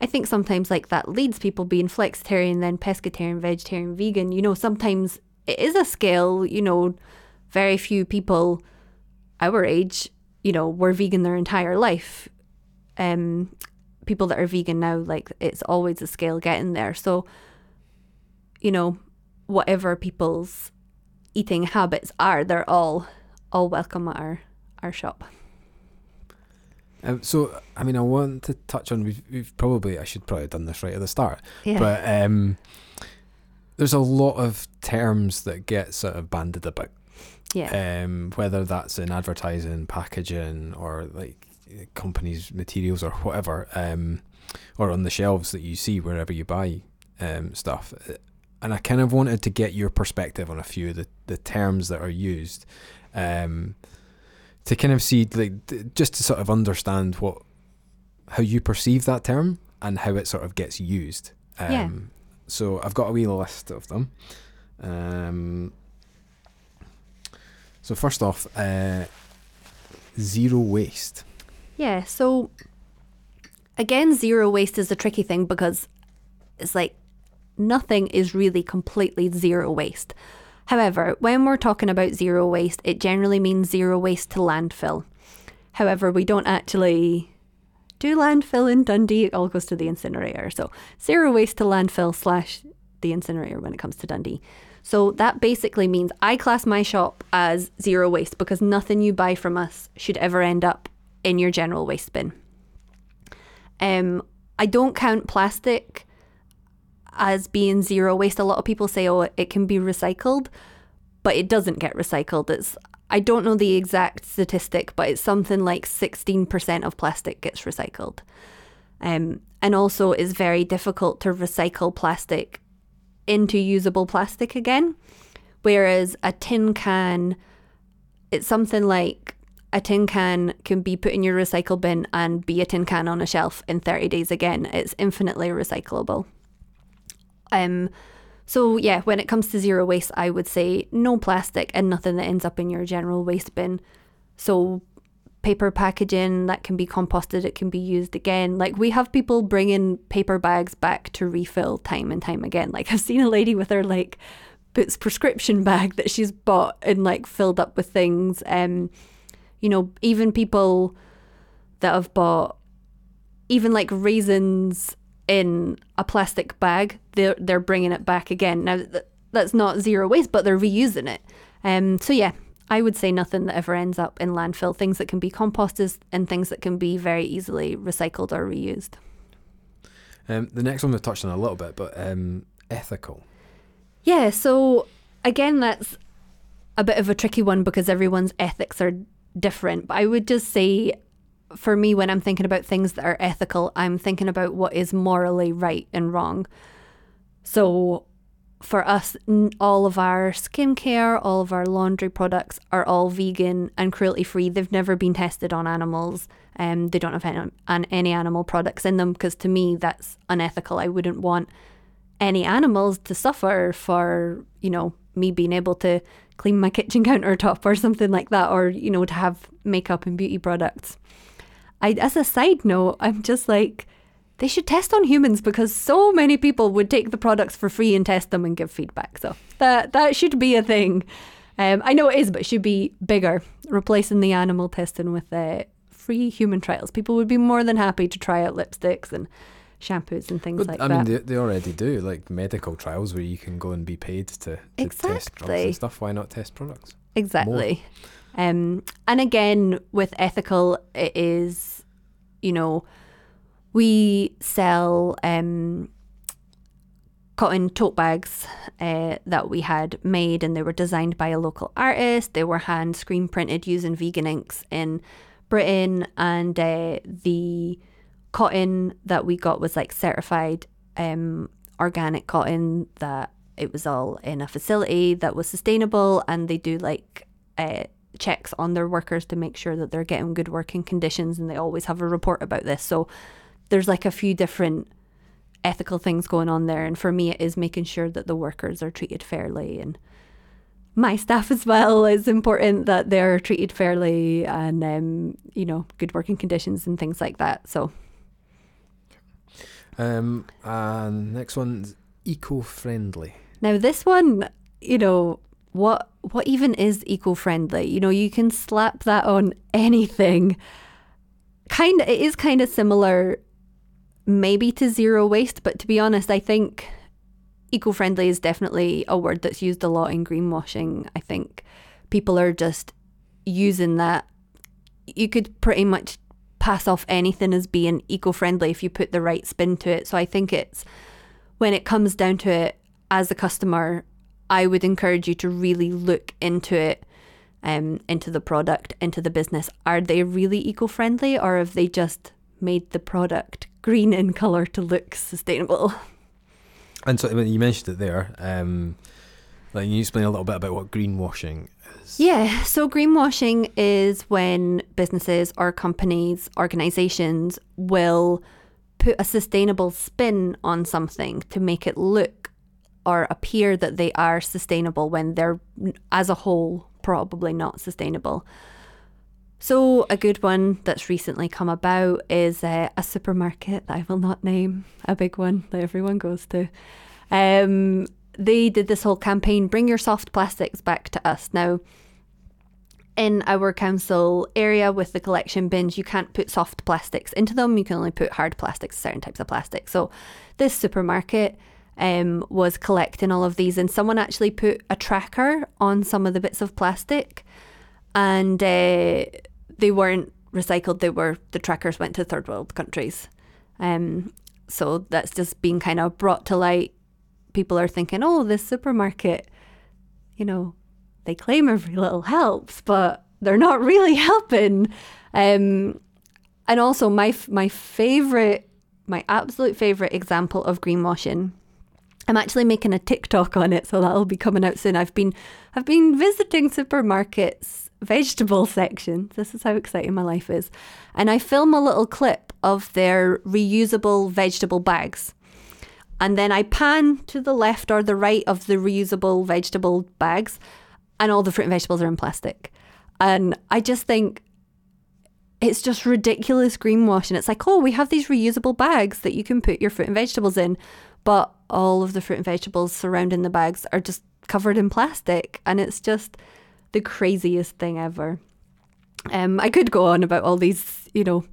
I think sometimes like that leads people being flexitarian, then pescatarian, vegetarian, vegan. You know, sometimes it is a scale. You know, very few people our age, you know, were vegan their entire life. Um, people that are vegan now, like it's always a scale getting there. So, you know, whatever people's eating habits are, they're all all welcome at our our shop. Um, so I mean I want to touch on we've, we've probably I should probably have done this right at the start. Yeah. But um there's a lot of terms that get sort of banded about. yeah. um, whether that's in advertising, packaging, or like companies' materials or whatever, um, or on the shelves that you see wherever you buy um, stuff. And I kind of wanted to get your perspective on a few of the, the terms that are used, um, to kind of see like just to sort of understand what how you perceive that term and how it sort of gets used. Um, Yeah. So I've got a wee list of them. Um, so first off, uh, zero waste. Yeah, so again, zero waste is a tricky thing because it's like nothing is really completely zero waste. However, when we're talking about zero waste, it generally means zero waste to landfill. However, we don't actually do landfill in Dundee, it all goes to the incinerator. So, zero waste to landfill slash the incinerator when it comes to Dundee. So, that basically means I class my shop as zero waste because nothing you buy from us should ever end up in your general waste bin. Um, I don't count plastic as being zero waste. A lot of people say, oh, it can be recycled, but it doesn't get recycled. It's I don't know the exact statistic, but it's something like 16% of plastic gets recycled. Um, and also, it's very difficult to recycle plastic into usable plastic again. Whereas a tin can, it's something like a tin can can be put in your recycle bin and be a tin can on a shelf in 30 days again. It's infinitely recyclable. Um, so yeah, when it comes to zero waste, I would say no plastic and nothing that ends up in your general waste bin. So paper packaging that can be composted, it can be used again. Like we have people bringing paper bags back to refill time and time again. Like I've seen a lady with her like Boots prescription bag that she's bought and like filled up with things. Um, you know, even people that have bought even like raisins in a plastic bag, they're they're bringing it back again. Now th- that's not zero waste, but they're reusing it. Um, so yeah, I would say nothing that ever ends up in landfill. Things that can be composted and things that can be very easily recycled or reused. Um, the next one we've touched on a little bit, but um, ethical. Yeah, so again, that's a bit of a tricky one because everyone's ethics are different. But I would just say, for me, when I'm thinking about things that are ethical, I'm thinking about what is morally right and wrong. So for us, all of our skincare, all of our laundry products are all vegan and cruelty free. They've never been tested on animals. Um, they don't have any, any animal products in them because to me that's unethical. I wouldn't want any animals to suffer for you know me being able to clean my kitchen countertop or something like that, or you know to have makeup and beauty products. I, as a side note, I'm just like they should test on humans because so many people would take the products for free and test them and give feedback. So that that should be a thing. Um, I know it is, but it should be bigger, replacing the animal testing with uh, free human trials. People would be more than happy to try out lipsticks and shampoos and things But, like I that. I mean, they, they already do like medical trials where you can go and be paid to, to test drugs and stuff. Why not test products? Exactly. Um, and again, with ethical, it is, you know, we sell um, cotton tote bags uh, that we had made, and they were designed by a local artist. They were hand screen printed using vegan inks in Britain, and uh, the cotton that we got was like certified um, organic cotton that it was all in a facility that was sustainable, and they do like uh, checks on their workers to make sure that they're getting good working conditions, and they always have a report about this. So there's like a few different ethical things going on there. And for me, it is making sure that the workers are treated fairly and my staff as well is important that they're treated fairly and um, you know good working conditions and things like that. So, um, and next one's eco-friendly. Now this one, you know, what what even is eco-friendly? You know, you can slap that on anything. Kind it is kind of similar maybe to zero waste, but to be honest, I think eco friendly is definitely a word that's used a lot in greenwashing. I think people are just using that. You could pretty much pass off anything as being eco friendly if you put the right spin to it. So I think it's when it comes down to it, as a customer, I would encourage you to really look into it. Um, into the product, into the business. Are they really eco friendly or have they just made the product green in colour to look sustainable. And so you mentioned it there. Um, like, can you explain a little bit about what greenwashing is? Yeah, so greenwashing is when businesses or companies, organisations will put a sustainable spin on something to make it look or appear that they are sustainable when they're, as a whole, probably not sustainable. So, a good one that's recently come about is uh, a supermarket that I will not name, a big one that everyone goes to. Um, they did this whole campaign bring your soft plastics back to us. Now, in our council area with the collection bins, you can't put soft plastics into them. You can only put hard plastics, certain types of plastic. So, this supermarket um, was collecting all of these, and someone actually put a tracker on some of the bits of plastic. And uh, they weren't recycled. They were the trackers went to third world countries. Um, so that's just being kind of brought to light. People are thinking, oh, this supermarket, you know, they claim every little helps, but they're not really helping. Um, and also, my my favorite, my absolute favorite example of greenwashing. I'm actually making a TikTok on it, so that'll be coming out soon. I've been I've been visiting supermarkets vegetable section. This is how exciting my life is. And I film a little clip of their reusable vegetable bags. And then I pan to the left or the right of the reusable vegetable bags, and all the fruit and vegetables are in plastic. And I just think it's just ridiculous greenwashing. It's like, oh, we have these reusable bags that you can put your fruit and vegetables in, but all of the fruit and vegetables surrounding the bags are just covered in plastic. And it's just, the craziest thing ever. Um, I could go on about all these, you know,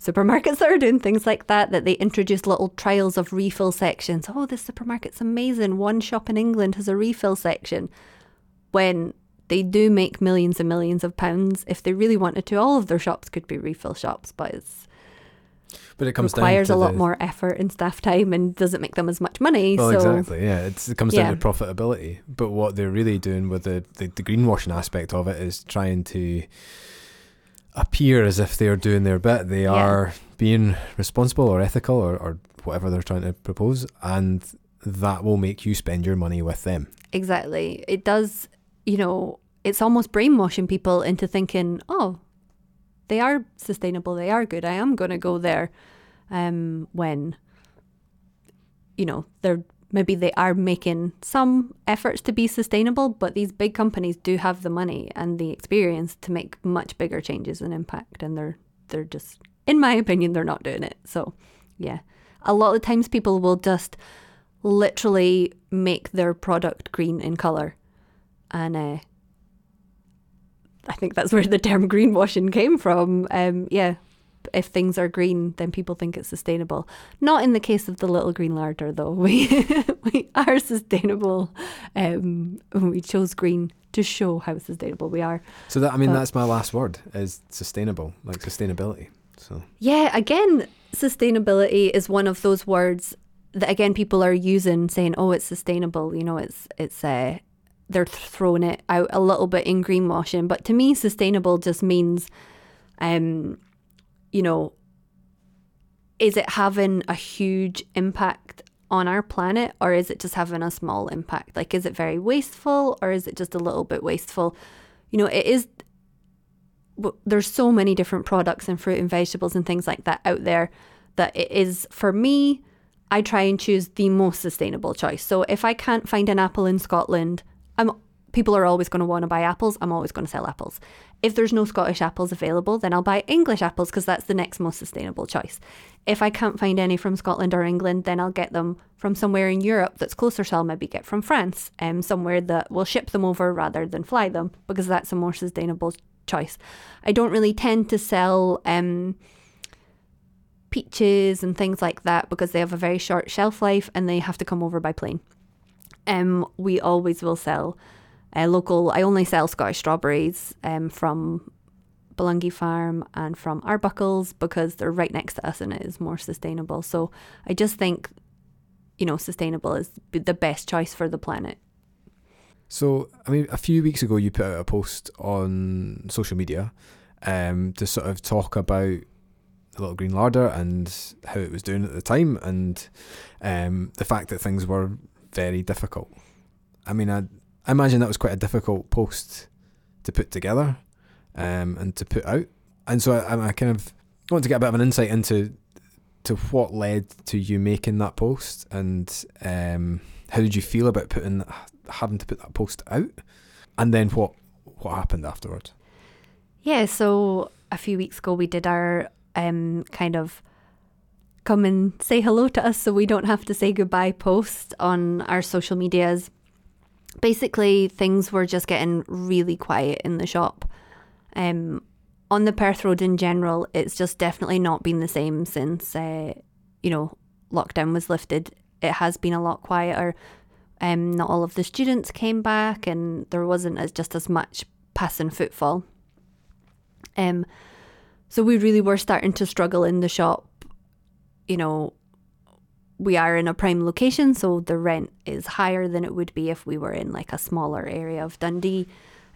supermarkets that are doing things like that, that they introduce little trials of refill sections. Oh, this supermarket's amazing. One shop in England has a refill section. When they do make millions and millions of pounds, if they really wanted to, all of their shops could be refill shops, but it's but it comes requires a lot the, more effort and staff time and doesn't make them as much money. Well, so, exactly. Yeah, it's, it comes yeah. down to profitability. But what they're really doing with the, the the greenwashing aspect of it is trying to appear as if they are doing their bit. They yeah. are being responsible or ethical or, or whatever they're trying to propose, and that will make you spend your money with them. Exactly. It does. You know, it's almost brainwashing people into thinking, oh, they are sustainable, they are good. I am going to go there um, when, you know, they're maybe they are making some efforts to be sustainable, but these big companies do have the money and the experience to make much bigger changes and impact, and they're they're just, in my opinion, they're not doing it. So, yeah, a lot of times people will just literally make their product green in color, and uh, I think that's where the term greenwashing came from. Um, yeah, if things are green, then people think it's sustainable. Not in the case of the little green larder, though. We we are sustainable. Um, we chose green to show how sustainable we are. So that I mean, but, that's my last word is sustainable, like sustainability. So yeah, again, sustainability is one of those words that again people are using saying oh it's sustainable you know it's it's uh they're throwing it out a little bit in greenwashing but to me sustainable just means um you know is it having a huge impact on our planet or is it just having a small impact like is it very wasteful or is it just a little bit wasteful you know it is there's so many different products and fruit and vegetables and things like that out there that it is for me I try and choose the most sustainable choice. So if I can't find an apple in Scotland, I'm people are always going to want to buy apples. I'm always going to sell apples. If there's no Scottish apples available, then I'll buy English apples because that's the next most sustainable choice. If I can't find any from Scotland or England, then I'll get them from somewhere in Europe that's closer. So I'll maybe get from France, um, somewhere that will ship them over rather than fly them because that's a more sustainable choice. I don't really tend to sell. Um, peaches and things like that because they have a very short shelf life and they have to come over by plane. Um, we always will sell uh, local. I only sell Scottish strawberries um, from Belungie Farm and from Arbuckles because they're right next to us and it is more sustainable. So I just think, you know, sustainable is the best choice for the planet. So, I mean, a few weeks ago, you put out a post on social media um, to sort of talk about the Little Green Larder and how it was doing at the time, and um, the fact that things were very difficult. I mean, I, I imagine that was quite a difficult post to put together um, and to put out, and so I, I kind of want to get a bit of an insight into to what led to you making that post, and um, how did you feel about putting having to put that post out, and then what what happened afterwards. Yeah, so a few weeks ago we did our um, kind of come and say hello to us so we don't have to say goodbye post on our social medias. Basically, things were just getting really quiet in the shop. Um, on the Perth Road in general, it's just definitely not been the same since, uh, you know, lockdown was lifted. It has been a lot quieter. Um, not all of the students came back, and there wasn't as just as much passing footfall. Um, so we really were starting to struggle in the shop. You know, we are in a prime location, so the rent is higher than it would be if we were in like a smaller area of Dundee.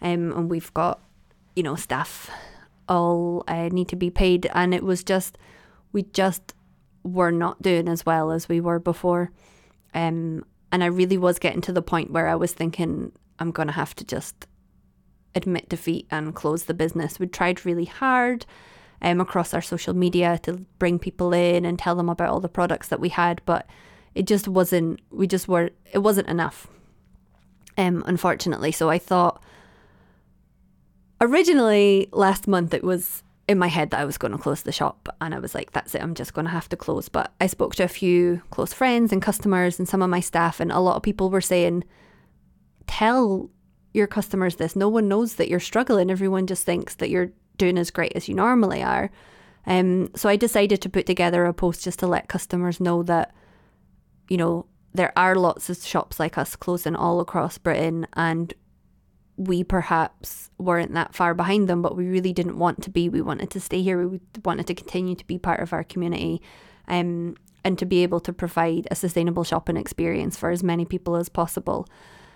Um, and we've got, you know, staff all uh, need to be paid. And it was just, we just were not doing as well as we were before. Um, and I really was getting to the point where I was thinking, I'm going to have to just admit defeat and close the business. We tried really hard um, across our social media to bring people in and tell them about all the products that we had, but it just wasn't. We just were. It wasn't enough. Um, unfortunately, so I thought originally last month it was in my head that I was going to close the shop and I was like that's it I'm just going to have to close but I spoke to a few close friends and customers and some of my staff and a lot of people were saying tell your customers this no one knows that you're struggling everyone just thinks that you're doing as great as you normally are. Um, so I decided to put together a post just to let customers know that, you know, there are lots of shops like us closing all across Britain and we perhaps weren't that far behind them, but we really didn't want to be. We wanted to stay here. We wanted to continue to be part of our community um, and to be able to provide a sustainable shopping experience for as many people as possible.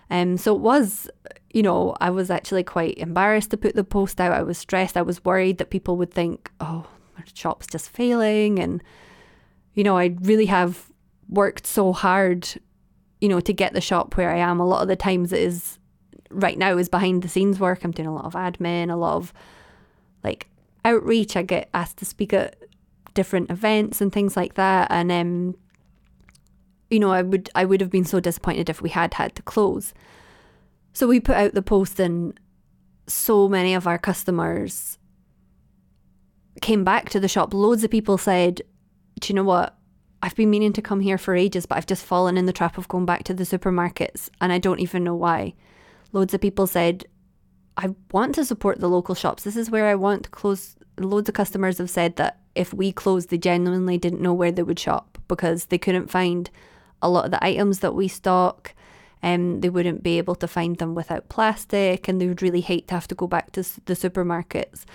Um, so it was, you know, I was actually quite embarrassed to put the post out. I was stressed. I was worried that people would think, oh, my shop's just failing. And, you know, I really have worked so hard, you know, to get the shop where I am. A lot of the times it is right now is behind the scenes work. I'm doing a lot of admin, a lot of like outreach. I get asked to speak at different events and things like that. And um, you know, I would I would have been so disappointed if we had had to close. So we put out the post and so many of our customers came back to the shop. Loads of people said, Do you know what? I've been meaning to come here for ages, but I've just fallen in the trap of going back to the supermarkets and I don't even know why. Loads of people said, I want to support the local shops. This is where I want to close. Loads of customers have said that if we closed, they genuinely didn't know where they would shop because they couldn't find a lot of the items that we stock. Um, they wouldn't be able to find them without plastic, and they would really hate to have to go back to the supermarkets.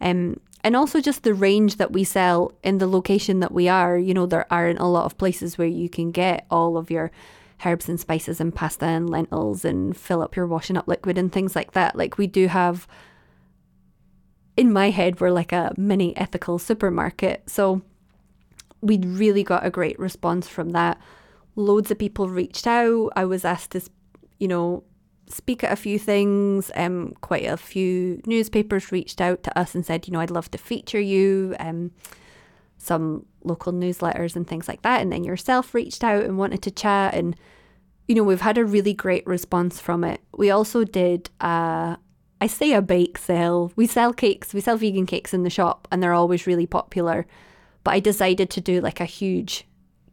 Um, and also just the range that we sell in the location that we are. You know, there aren't a lot of places where you can get all of your herbs and spices and pasta and lentils and fill up your washing up liquid and things like that. Like we do have in my head we're like a mini ethical supermarket. So we really got a great response from that. Loads of people reached out. I was asked to, you know, speak at a few things. Um, quite a few newspapers reached out to us and said, you know, I'd love to feature you. Um, some local newsletters and things like that. And then yourself reached out and wanted to chat. And, you know, we've had a really great response from it. We also did, uh, I say a bake sale. We sell cakes, we sell vegan cakes in the shop, and they're always really popular. But I decided to do like a huge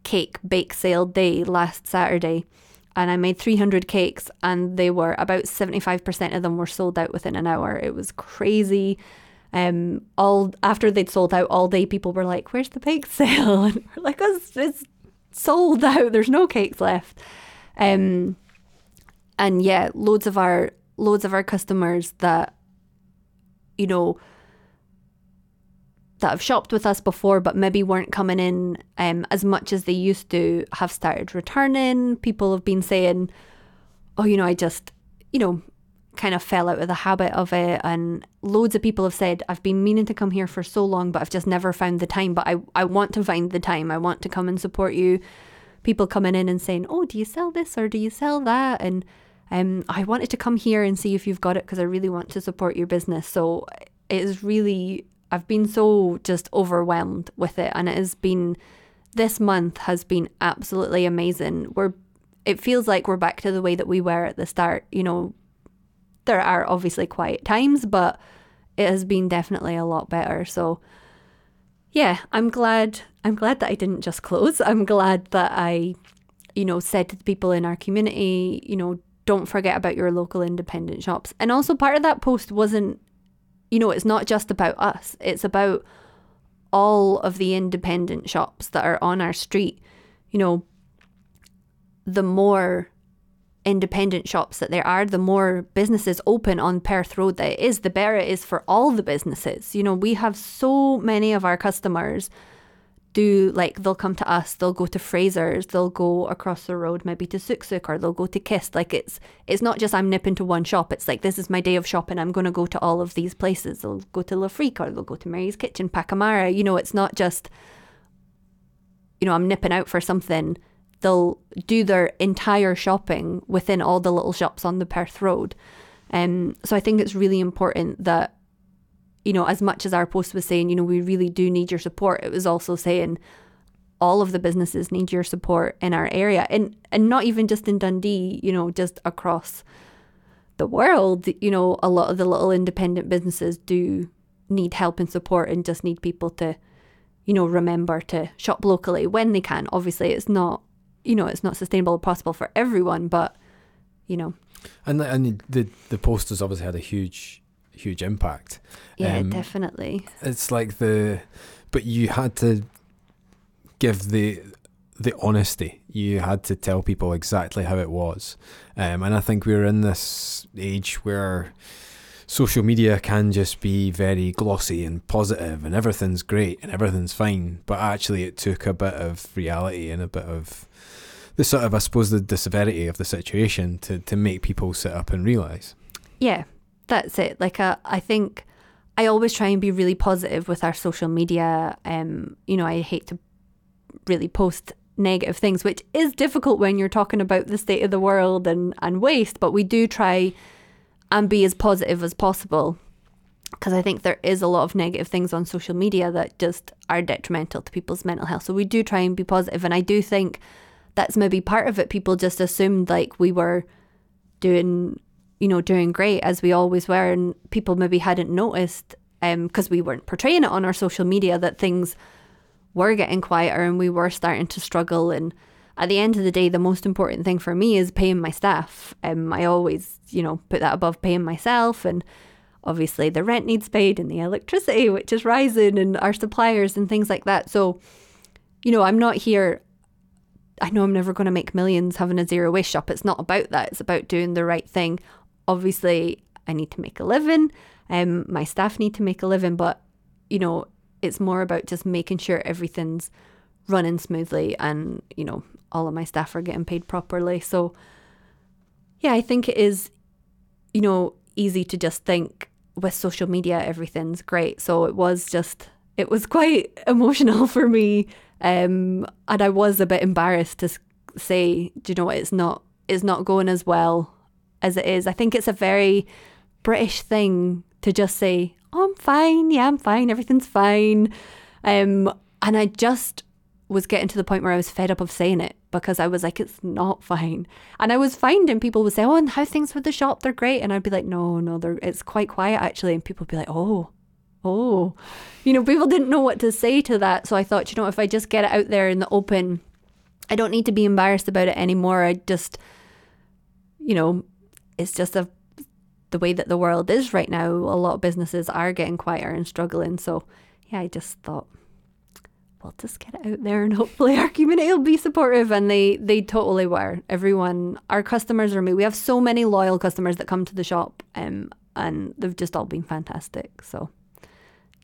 cake bake sale day last Saturday and I made 300 cakes and they were about 75% of them were sold out within an hour. It was crazy. Um, all after they'd sold out all day, people were like, "Where's the bake sale?" And we're like, it's, it's sold out. There's no cakes left." Um, and yeah, loads of our loads of our customers that you know that have shopped with us before but maybe weren't coming in um, as much as they used to have started returning. People have been saying, oh, you know, I just, you know, kind of fell out of the habit of it. And loads of people have said, I've been meaning to come here for so long, but I've just never found the time. But I, I want to find the time. I want to come and support you. People coming in and saying, oh, do you sell this or do you sell that? And um, I wanted to come here and see if you've got it because I really want to support your business. So it is really I've been so just overwhelmed with it, and it has been this month has been absolutely amazing. We're it feels like we're back to the way that we were at the start. You know, there are obviously quiet times, but it has been definitely a lot better. So yeah, I'm glad I'm glad that I didn't just close. I'm glad that I, you know, said to the people in our community, you know, don't forget about your local independent shops. And also part of that post wasn't you know, it's not just about us, it's about all of the independent shops that are on our street. You know, the more independent shops that there are, the more businesses open on Perth Road that it is, the better it is for all the businesses. You know, we have so many of our customers do like they'll come to us, they'll go to Fraser's, they'll go across the road maybe to Suk Suk or they'll go to Kist. Like it's it's not just I'm nipping to one shop. It's like this is my day of shopping. I'm going to go to all of these places. They'll go to Lafrique or they'll go to Mary's Kitchen, Pacamara. You know, it's not just you know I'm nipping out for something. They'll do their entire shopping within all the little shops on the Perth Road. Um, so I think it's really important that you know, as much as our post was saying, you know, we really do need your support, it was also saying all of the businesses need your support in our area and and not even just in Dundee, you know, just across the world, you know, a lot of the little independent businesses do need help and support and just need people to, you know, remember to shop locally when they can. Obviously, it's not, you know, it's not sustainable or possible for everyone, but you know. And and the the post has obviously had a huge huge impact. Yeah, um, definitely. It's like the, but you had to give the the honesty. You had to tell people exactly how it was, um, and I think we're in this age where social media can just be very glossy and positive and everything's great and everything's fine but actually it took a bit of reality and a bit of the sort of I suppose the, the severity of the situation to, to make people sit up and realise. Yeah, that's it. Like, uh, I think I always try and be really positive with our social media. Um, you know, I hate to really post negative things, which is difficult when you're talking about the state of the world and, and waste, but we do try and be as positive as possible because I think there is a lot of negative things on social media that just are detrimental to people's mental health. So we do try and be positive, and I do think that's maybe part of it. People just assumed like we were doing you know, doing great as we always were, and people maybe hadn't noticed because um, we weren't portraying it on our social media that things were getting quieter and we were starting to struggle. And at the end of the day, the most important thing for me is paying my staff. Um, I always, you know, put that above paying myself. And obviously, the rent needs paid and the electricity, which is rising, and our suppliers and things like that. So, you know, I'm not here. I know I'm never going to make millions having a zero waste shop. It's not about that. It's about doing the right thing obviously I need to make a living. Um, my staff need to make a living, but you know, it's more about just making sure everything's running smoothly and, you know, all of my staff are getting paid properly. So, yeah, I think it is, you know, easy to just think with social media, everything's great. So it was just, it was quite emotional for me. Um, and I was a bit embarrassed to say, do you know what, it's not, it's not going as well as it is. I think it's a very British thing to just say, oh, I'm fine. Yeah, I'm fine. Everything's fine. Um, and I just was getting to the point where I was fed up of saying it because I was like, it's not fine. And I was finding people would say, oh, and how things with the shop? They're great. And I'd be like, no, no, they're, it's quite quiet actually. And people would be like, oh, oh. You know, people didn't know what to say to that. So I thought, you know, if I just get it out there in the open, I don't need to be embarrassed about it anymore. I just, you know, it's just a the way that the world is right now. A lot of businesses are getting quieter and struggling. So yeah, I just thought we'll just get it out there and hopefully our community will be supportive. And they they totally were. Everyone our customers are me. We have so many loyal customers that come to the shop um, and they've just all been fantastic. So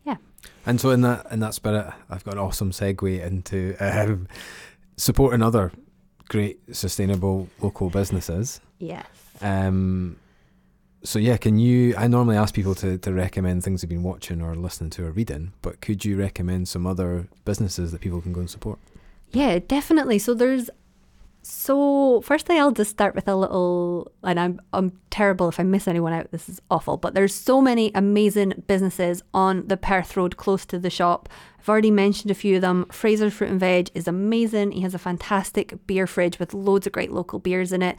yeah. And so in that in that spirit i've got an awesome segue into um, supporting other great sustainable local businesses. Yes um so yeah, can you? I normally ask people to, to recommend things they've been watching or listening to or reading, but could you recommend some other businesses that people can go and support? Yeah, definitely. So there's so firstly I'll just start with a little and I'm I'm terrible if I miss anyone out. This is awful. But there's so many amazing businesses on the Perth Road close to the shop. I've already mentioned a few of them. Fraser's Fruit and Veg is amazing. He has a fantastic beer fridge with loads of great local beers in it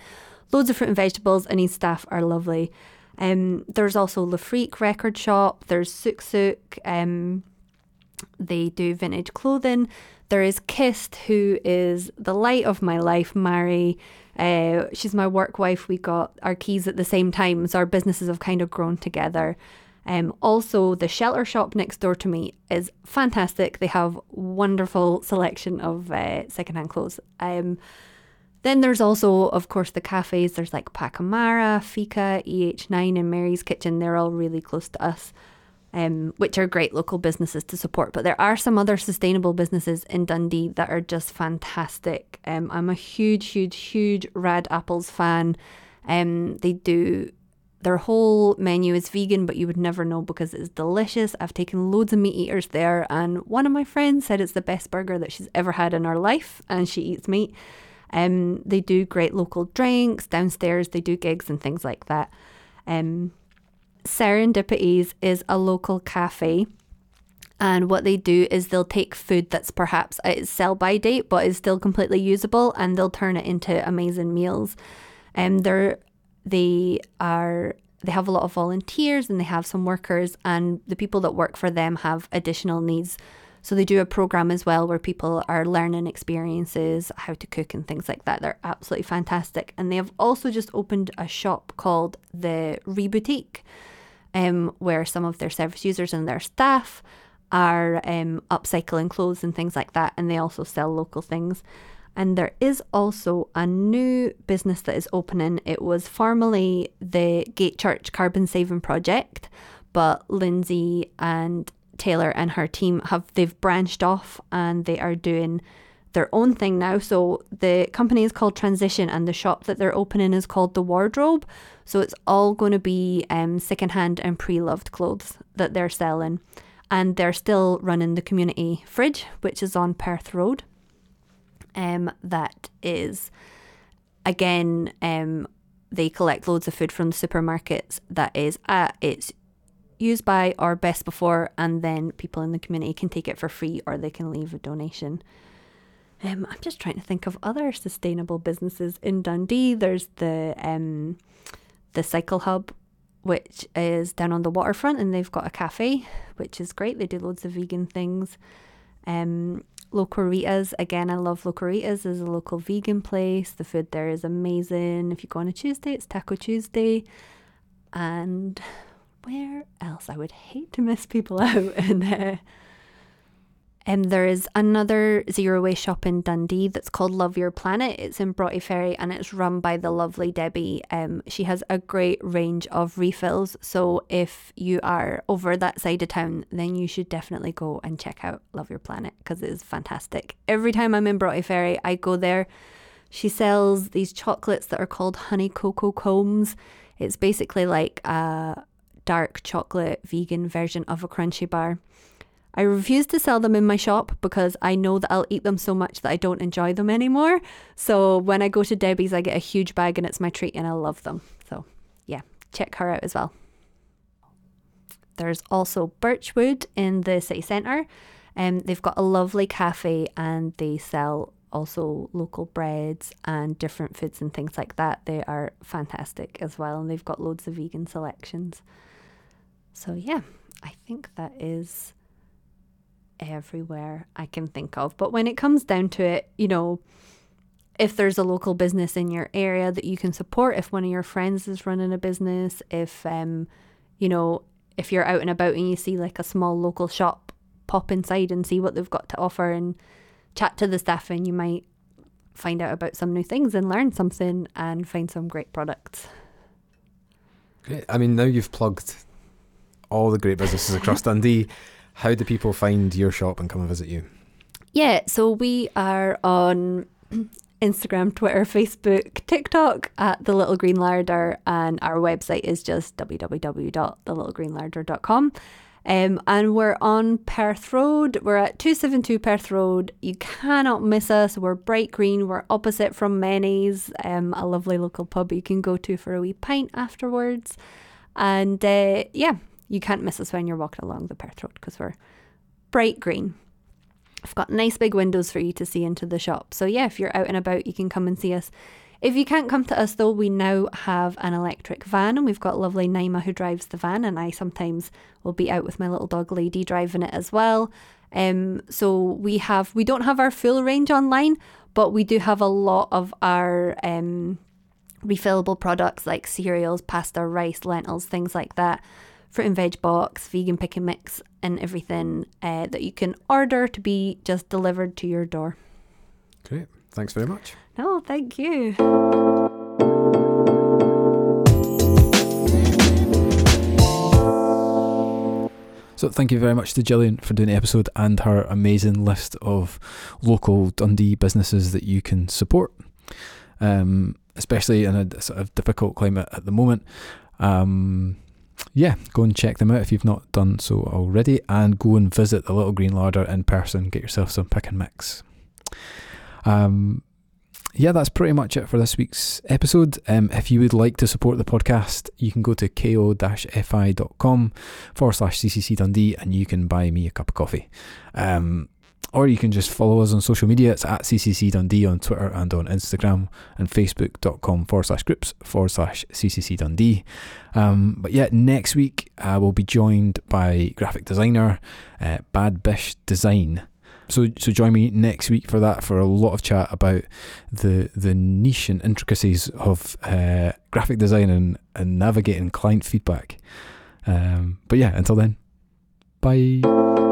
loads of fruit and vegetables, and his staff are lovely. Um, there's also Freak Record Shop. There's Suk Suk. Um, they do vintage clothing. There is Kist, who is the light of my life, Mary. Uh, she's my work wife. We got our keys at the same time, so our businesses have kind of grown together. Um, also, the shelter shop next door to me is fantastic. They have wonderful selection of uh, secondhand clothes. Um, then there's also, of course, the cafes. There's like Pacamara, Fika, EH9, and Mary's Kitchen. They're all really close to us, um, which are great local businesses to support. But there are some other sustainable businesses in Dundee that are just fantastic. Um, I'm a huge, huge, huge Rad Apples fan. Um, they do their whole menu is vegan, but you would never know because it's delicious. I've taken loads of meat eaters there, and one of my friends said it's the best burger that she's ever had in her life, and she eats meat. Um, they do great local drinks downstairs. They do gigs and things like that. Um, Serendipities is a local cafe. And what they do is they'll take food that's perhaps a sell by date, but is still completely usable, and they'll turn it into amazing meals. And um, they're they are they have a lot of volunteers and they have some workers, and the people that work for them have additional needs. So they do a program as well where people are learning experiences, how to cook and things like that. They're absolutely fantastic. And they have also just opened a shop called the Reboutique, um, where some of their service users and their staff are um, upcycling clothes and things like that. And they also sell local things. And there is also a new business that is opening. It was formerly the Gate Church Carbon Saving Project, but Lindsay and Taylor and her team have they've branched off and they are doing their own thing now. So the company is called Transition and the shop that they're opening is called The Wardrobe. So it's all going to be um, secondhand and pre-loved clothes that they're selling. And they're still running the community fridge, which is on Perth Road. Um, that is again, um, they collect loads of food from the supermarkets that is at its use by or best before, and then people in the community can take it for free or they can leave a donation. Um, I'm just trying to think of other sustainable businesses in Dundee. There's the um, the Cycle Hub, which is down on the waterfront, and they've got a cafe, which is great. They do loads of vegan things. Um, Locoritas, again, I love Locoritas as a local vegan place. The food there is amazing. If you go on a Tuesday, it's Taco Tuesday. And where else? I would hate to miss people out. in there. Um, there is another zero waste shop in Dundee that's called Love Your Planet. It's in Broughty Ferry and it's run by the lovely Debbie. Um, she has a great range of refills. So if you are over that side of town, then you should definitely go and check out Love Your Planet because it is fantastic. Every time I'm in Broughty Ferry, I go there. She sells these chocolates that are called honey cocoa combs. It's basically like a dark chocolate vegan version of a Crunchie bar I refuse to sell them in my shop because I know that I'll eat them so much that I don't enjoy them anymore. So when I go to Debbie's, I get a huge bag and it's my treat and I love them. So yeah, check her out as well. There's also Birchwood in the city centre. Um, they've got a lovely cafe and they sell also local breads and different foods and things like that. They are fantastic as well, and they've got loads of vegan selections. So, yeah, I think that is everywhere I can think of. But when it comes down to it, you know, if there's a local business in your area that you can support, if one of your friends is running a business, if um, you know, if you're out and about and you see like a small local shop, pop inside and see what they've got to offer and chat to the staff and you might find out about some new things and learn something and find some great products. Great. I mean, now you've plugged all the great businesses across Dundee. How do people find your shop and come and visit you? Yeah, so we are on Instagram, Twitter, Facebook, TikTok at The Little Green Larder, and our website is just www.thelittlegreenlarder.com. Um, and we're on Perth Road. We're at 272 Perth Road. You cannot miss us. We're bright green. We're opposite from Mennie's, um, a lovely local pub you can go to for a wee pint afterwards. And uh, yeah, you can't miss us when you're walking along the Perth Road because we're bright green. I've got nice big windows for you to see into the shop. So, yeah, if you're out and about, you can come and see us. If you can't come to us, though, we now have an electric van and we've got lovely Naima who drives the van, and I sometimes will be out with my little dog lady driving it as well. Um, so we have we don't have our full range online, but we do have a lot of our um, refillable products like cereals, pasta, rice, lentils, things like that fruit and veg box, vegan pick and mix, and everything uh, that you can order to be just delivered to your door. Great. Thanks very much. No, thank you. So thank you very much to Gillian for doing the episode and her amazing list of local Dundee businesses that you can support, um, especially in a sort of difficult climate at the moment. Um, yeah, go and check them out if you've not done so already, and go and visit the Little Green Larder in person. Get yourself some pick and mix. Um, yeah, that's pretty much it for this week's episode. Um, if you would like to support the podcast, you can go to ko-fi.com forward slash ccc Dundee and you can buy me a cup of coffee. Um, or you can just follow us on social media. It's at CCC Dundee on Twitter and on Instagram and facebook.com forward slash groups forward slash CCC Dundee. Um, but yeah, next week I will be joined by graphic designer uh, Bad Bish Design. So, so join me next week for that for a lot of chat about the the niche and intricacies of uh, graphic design and, and navigating client feedback. Um, but yeah, until then, bye.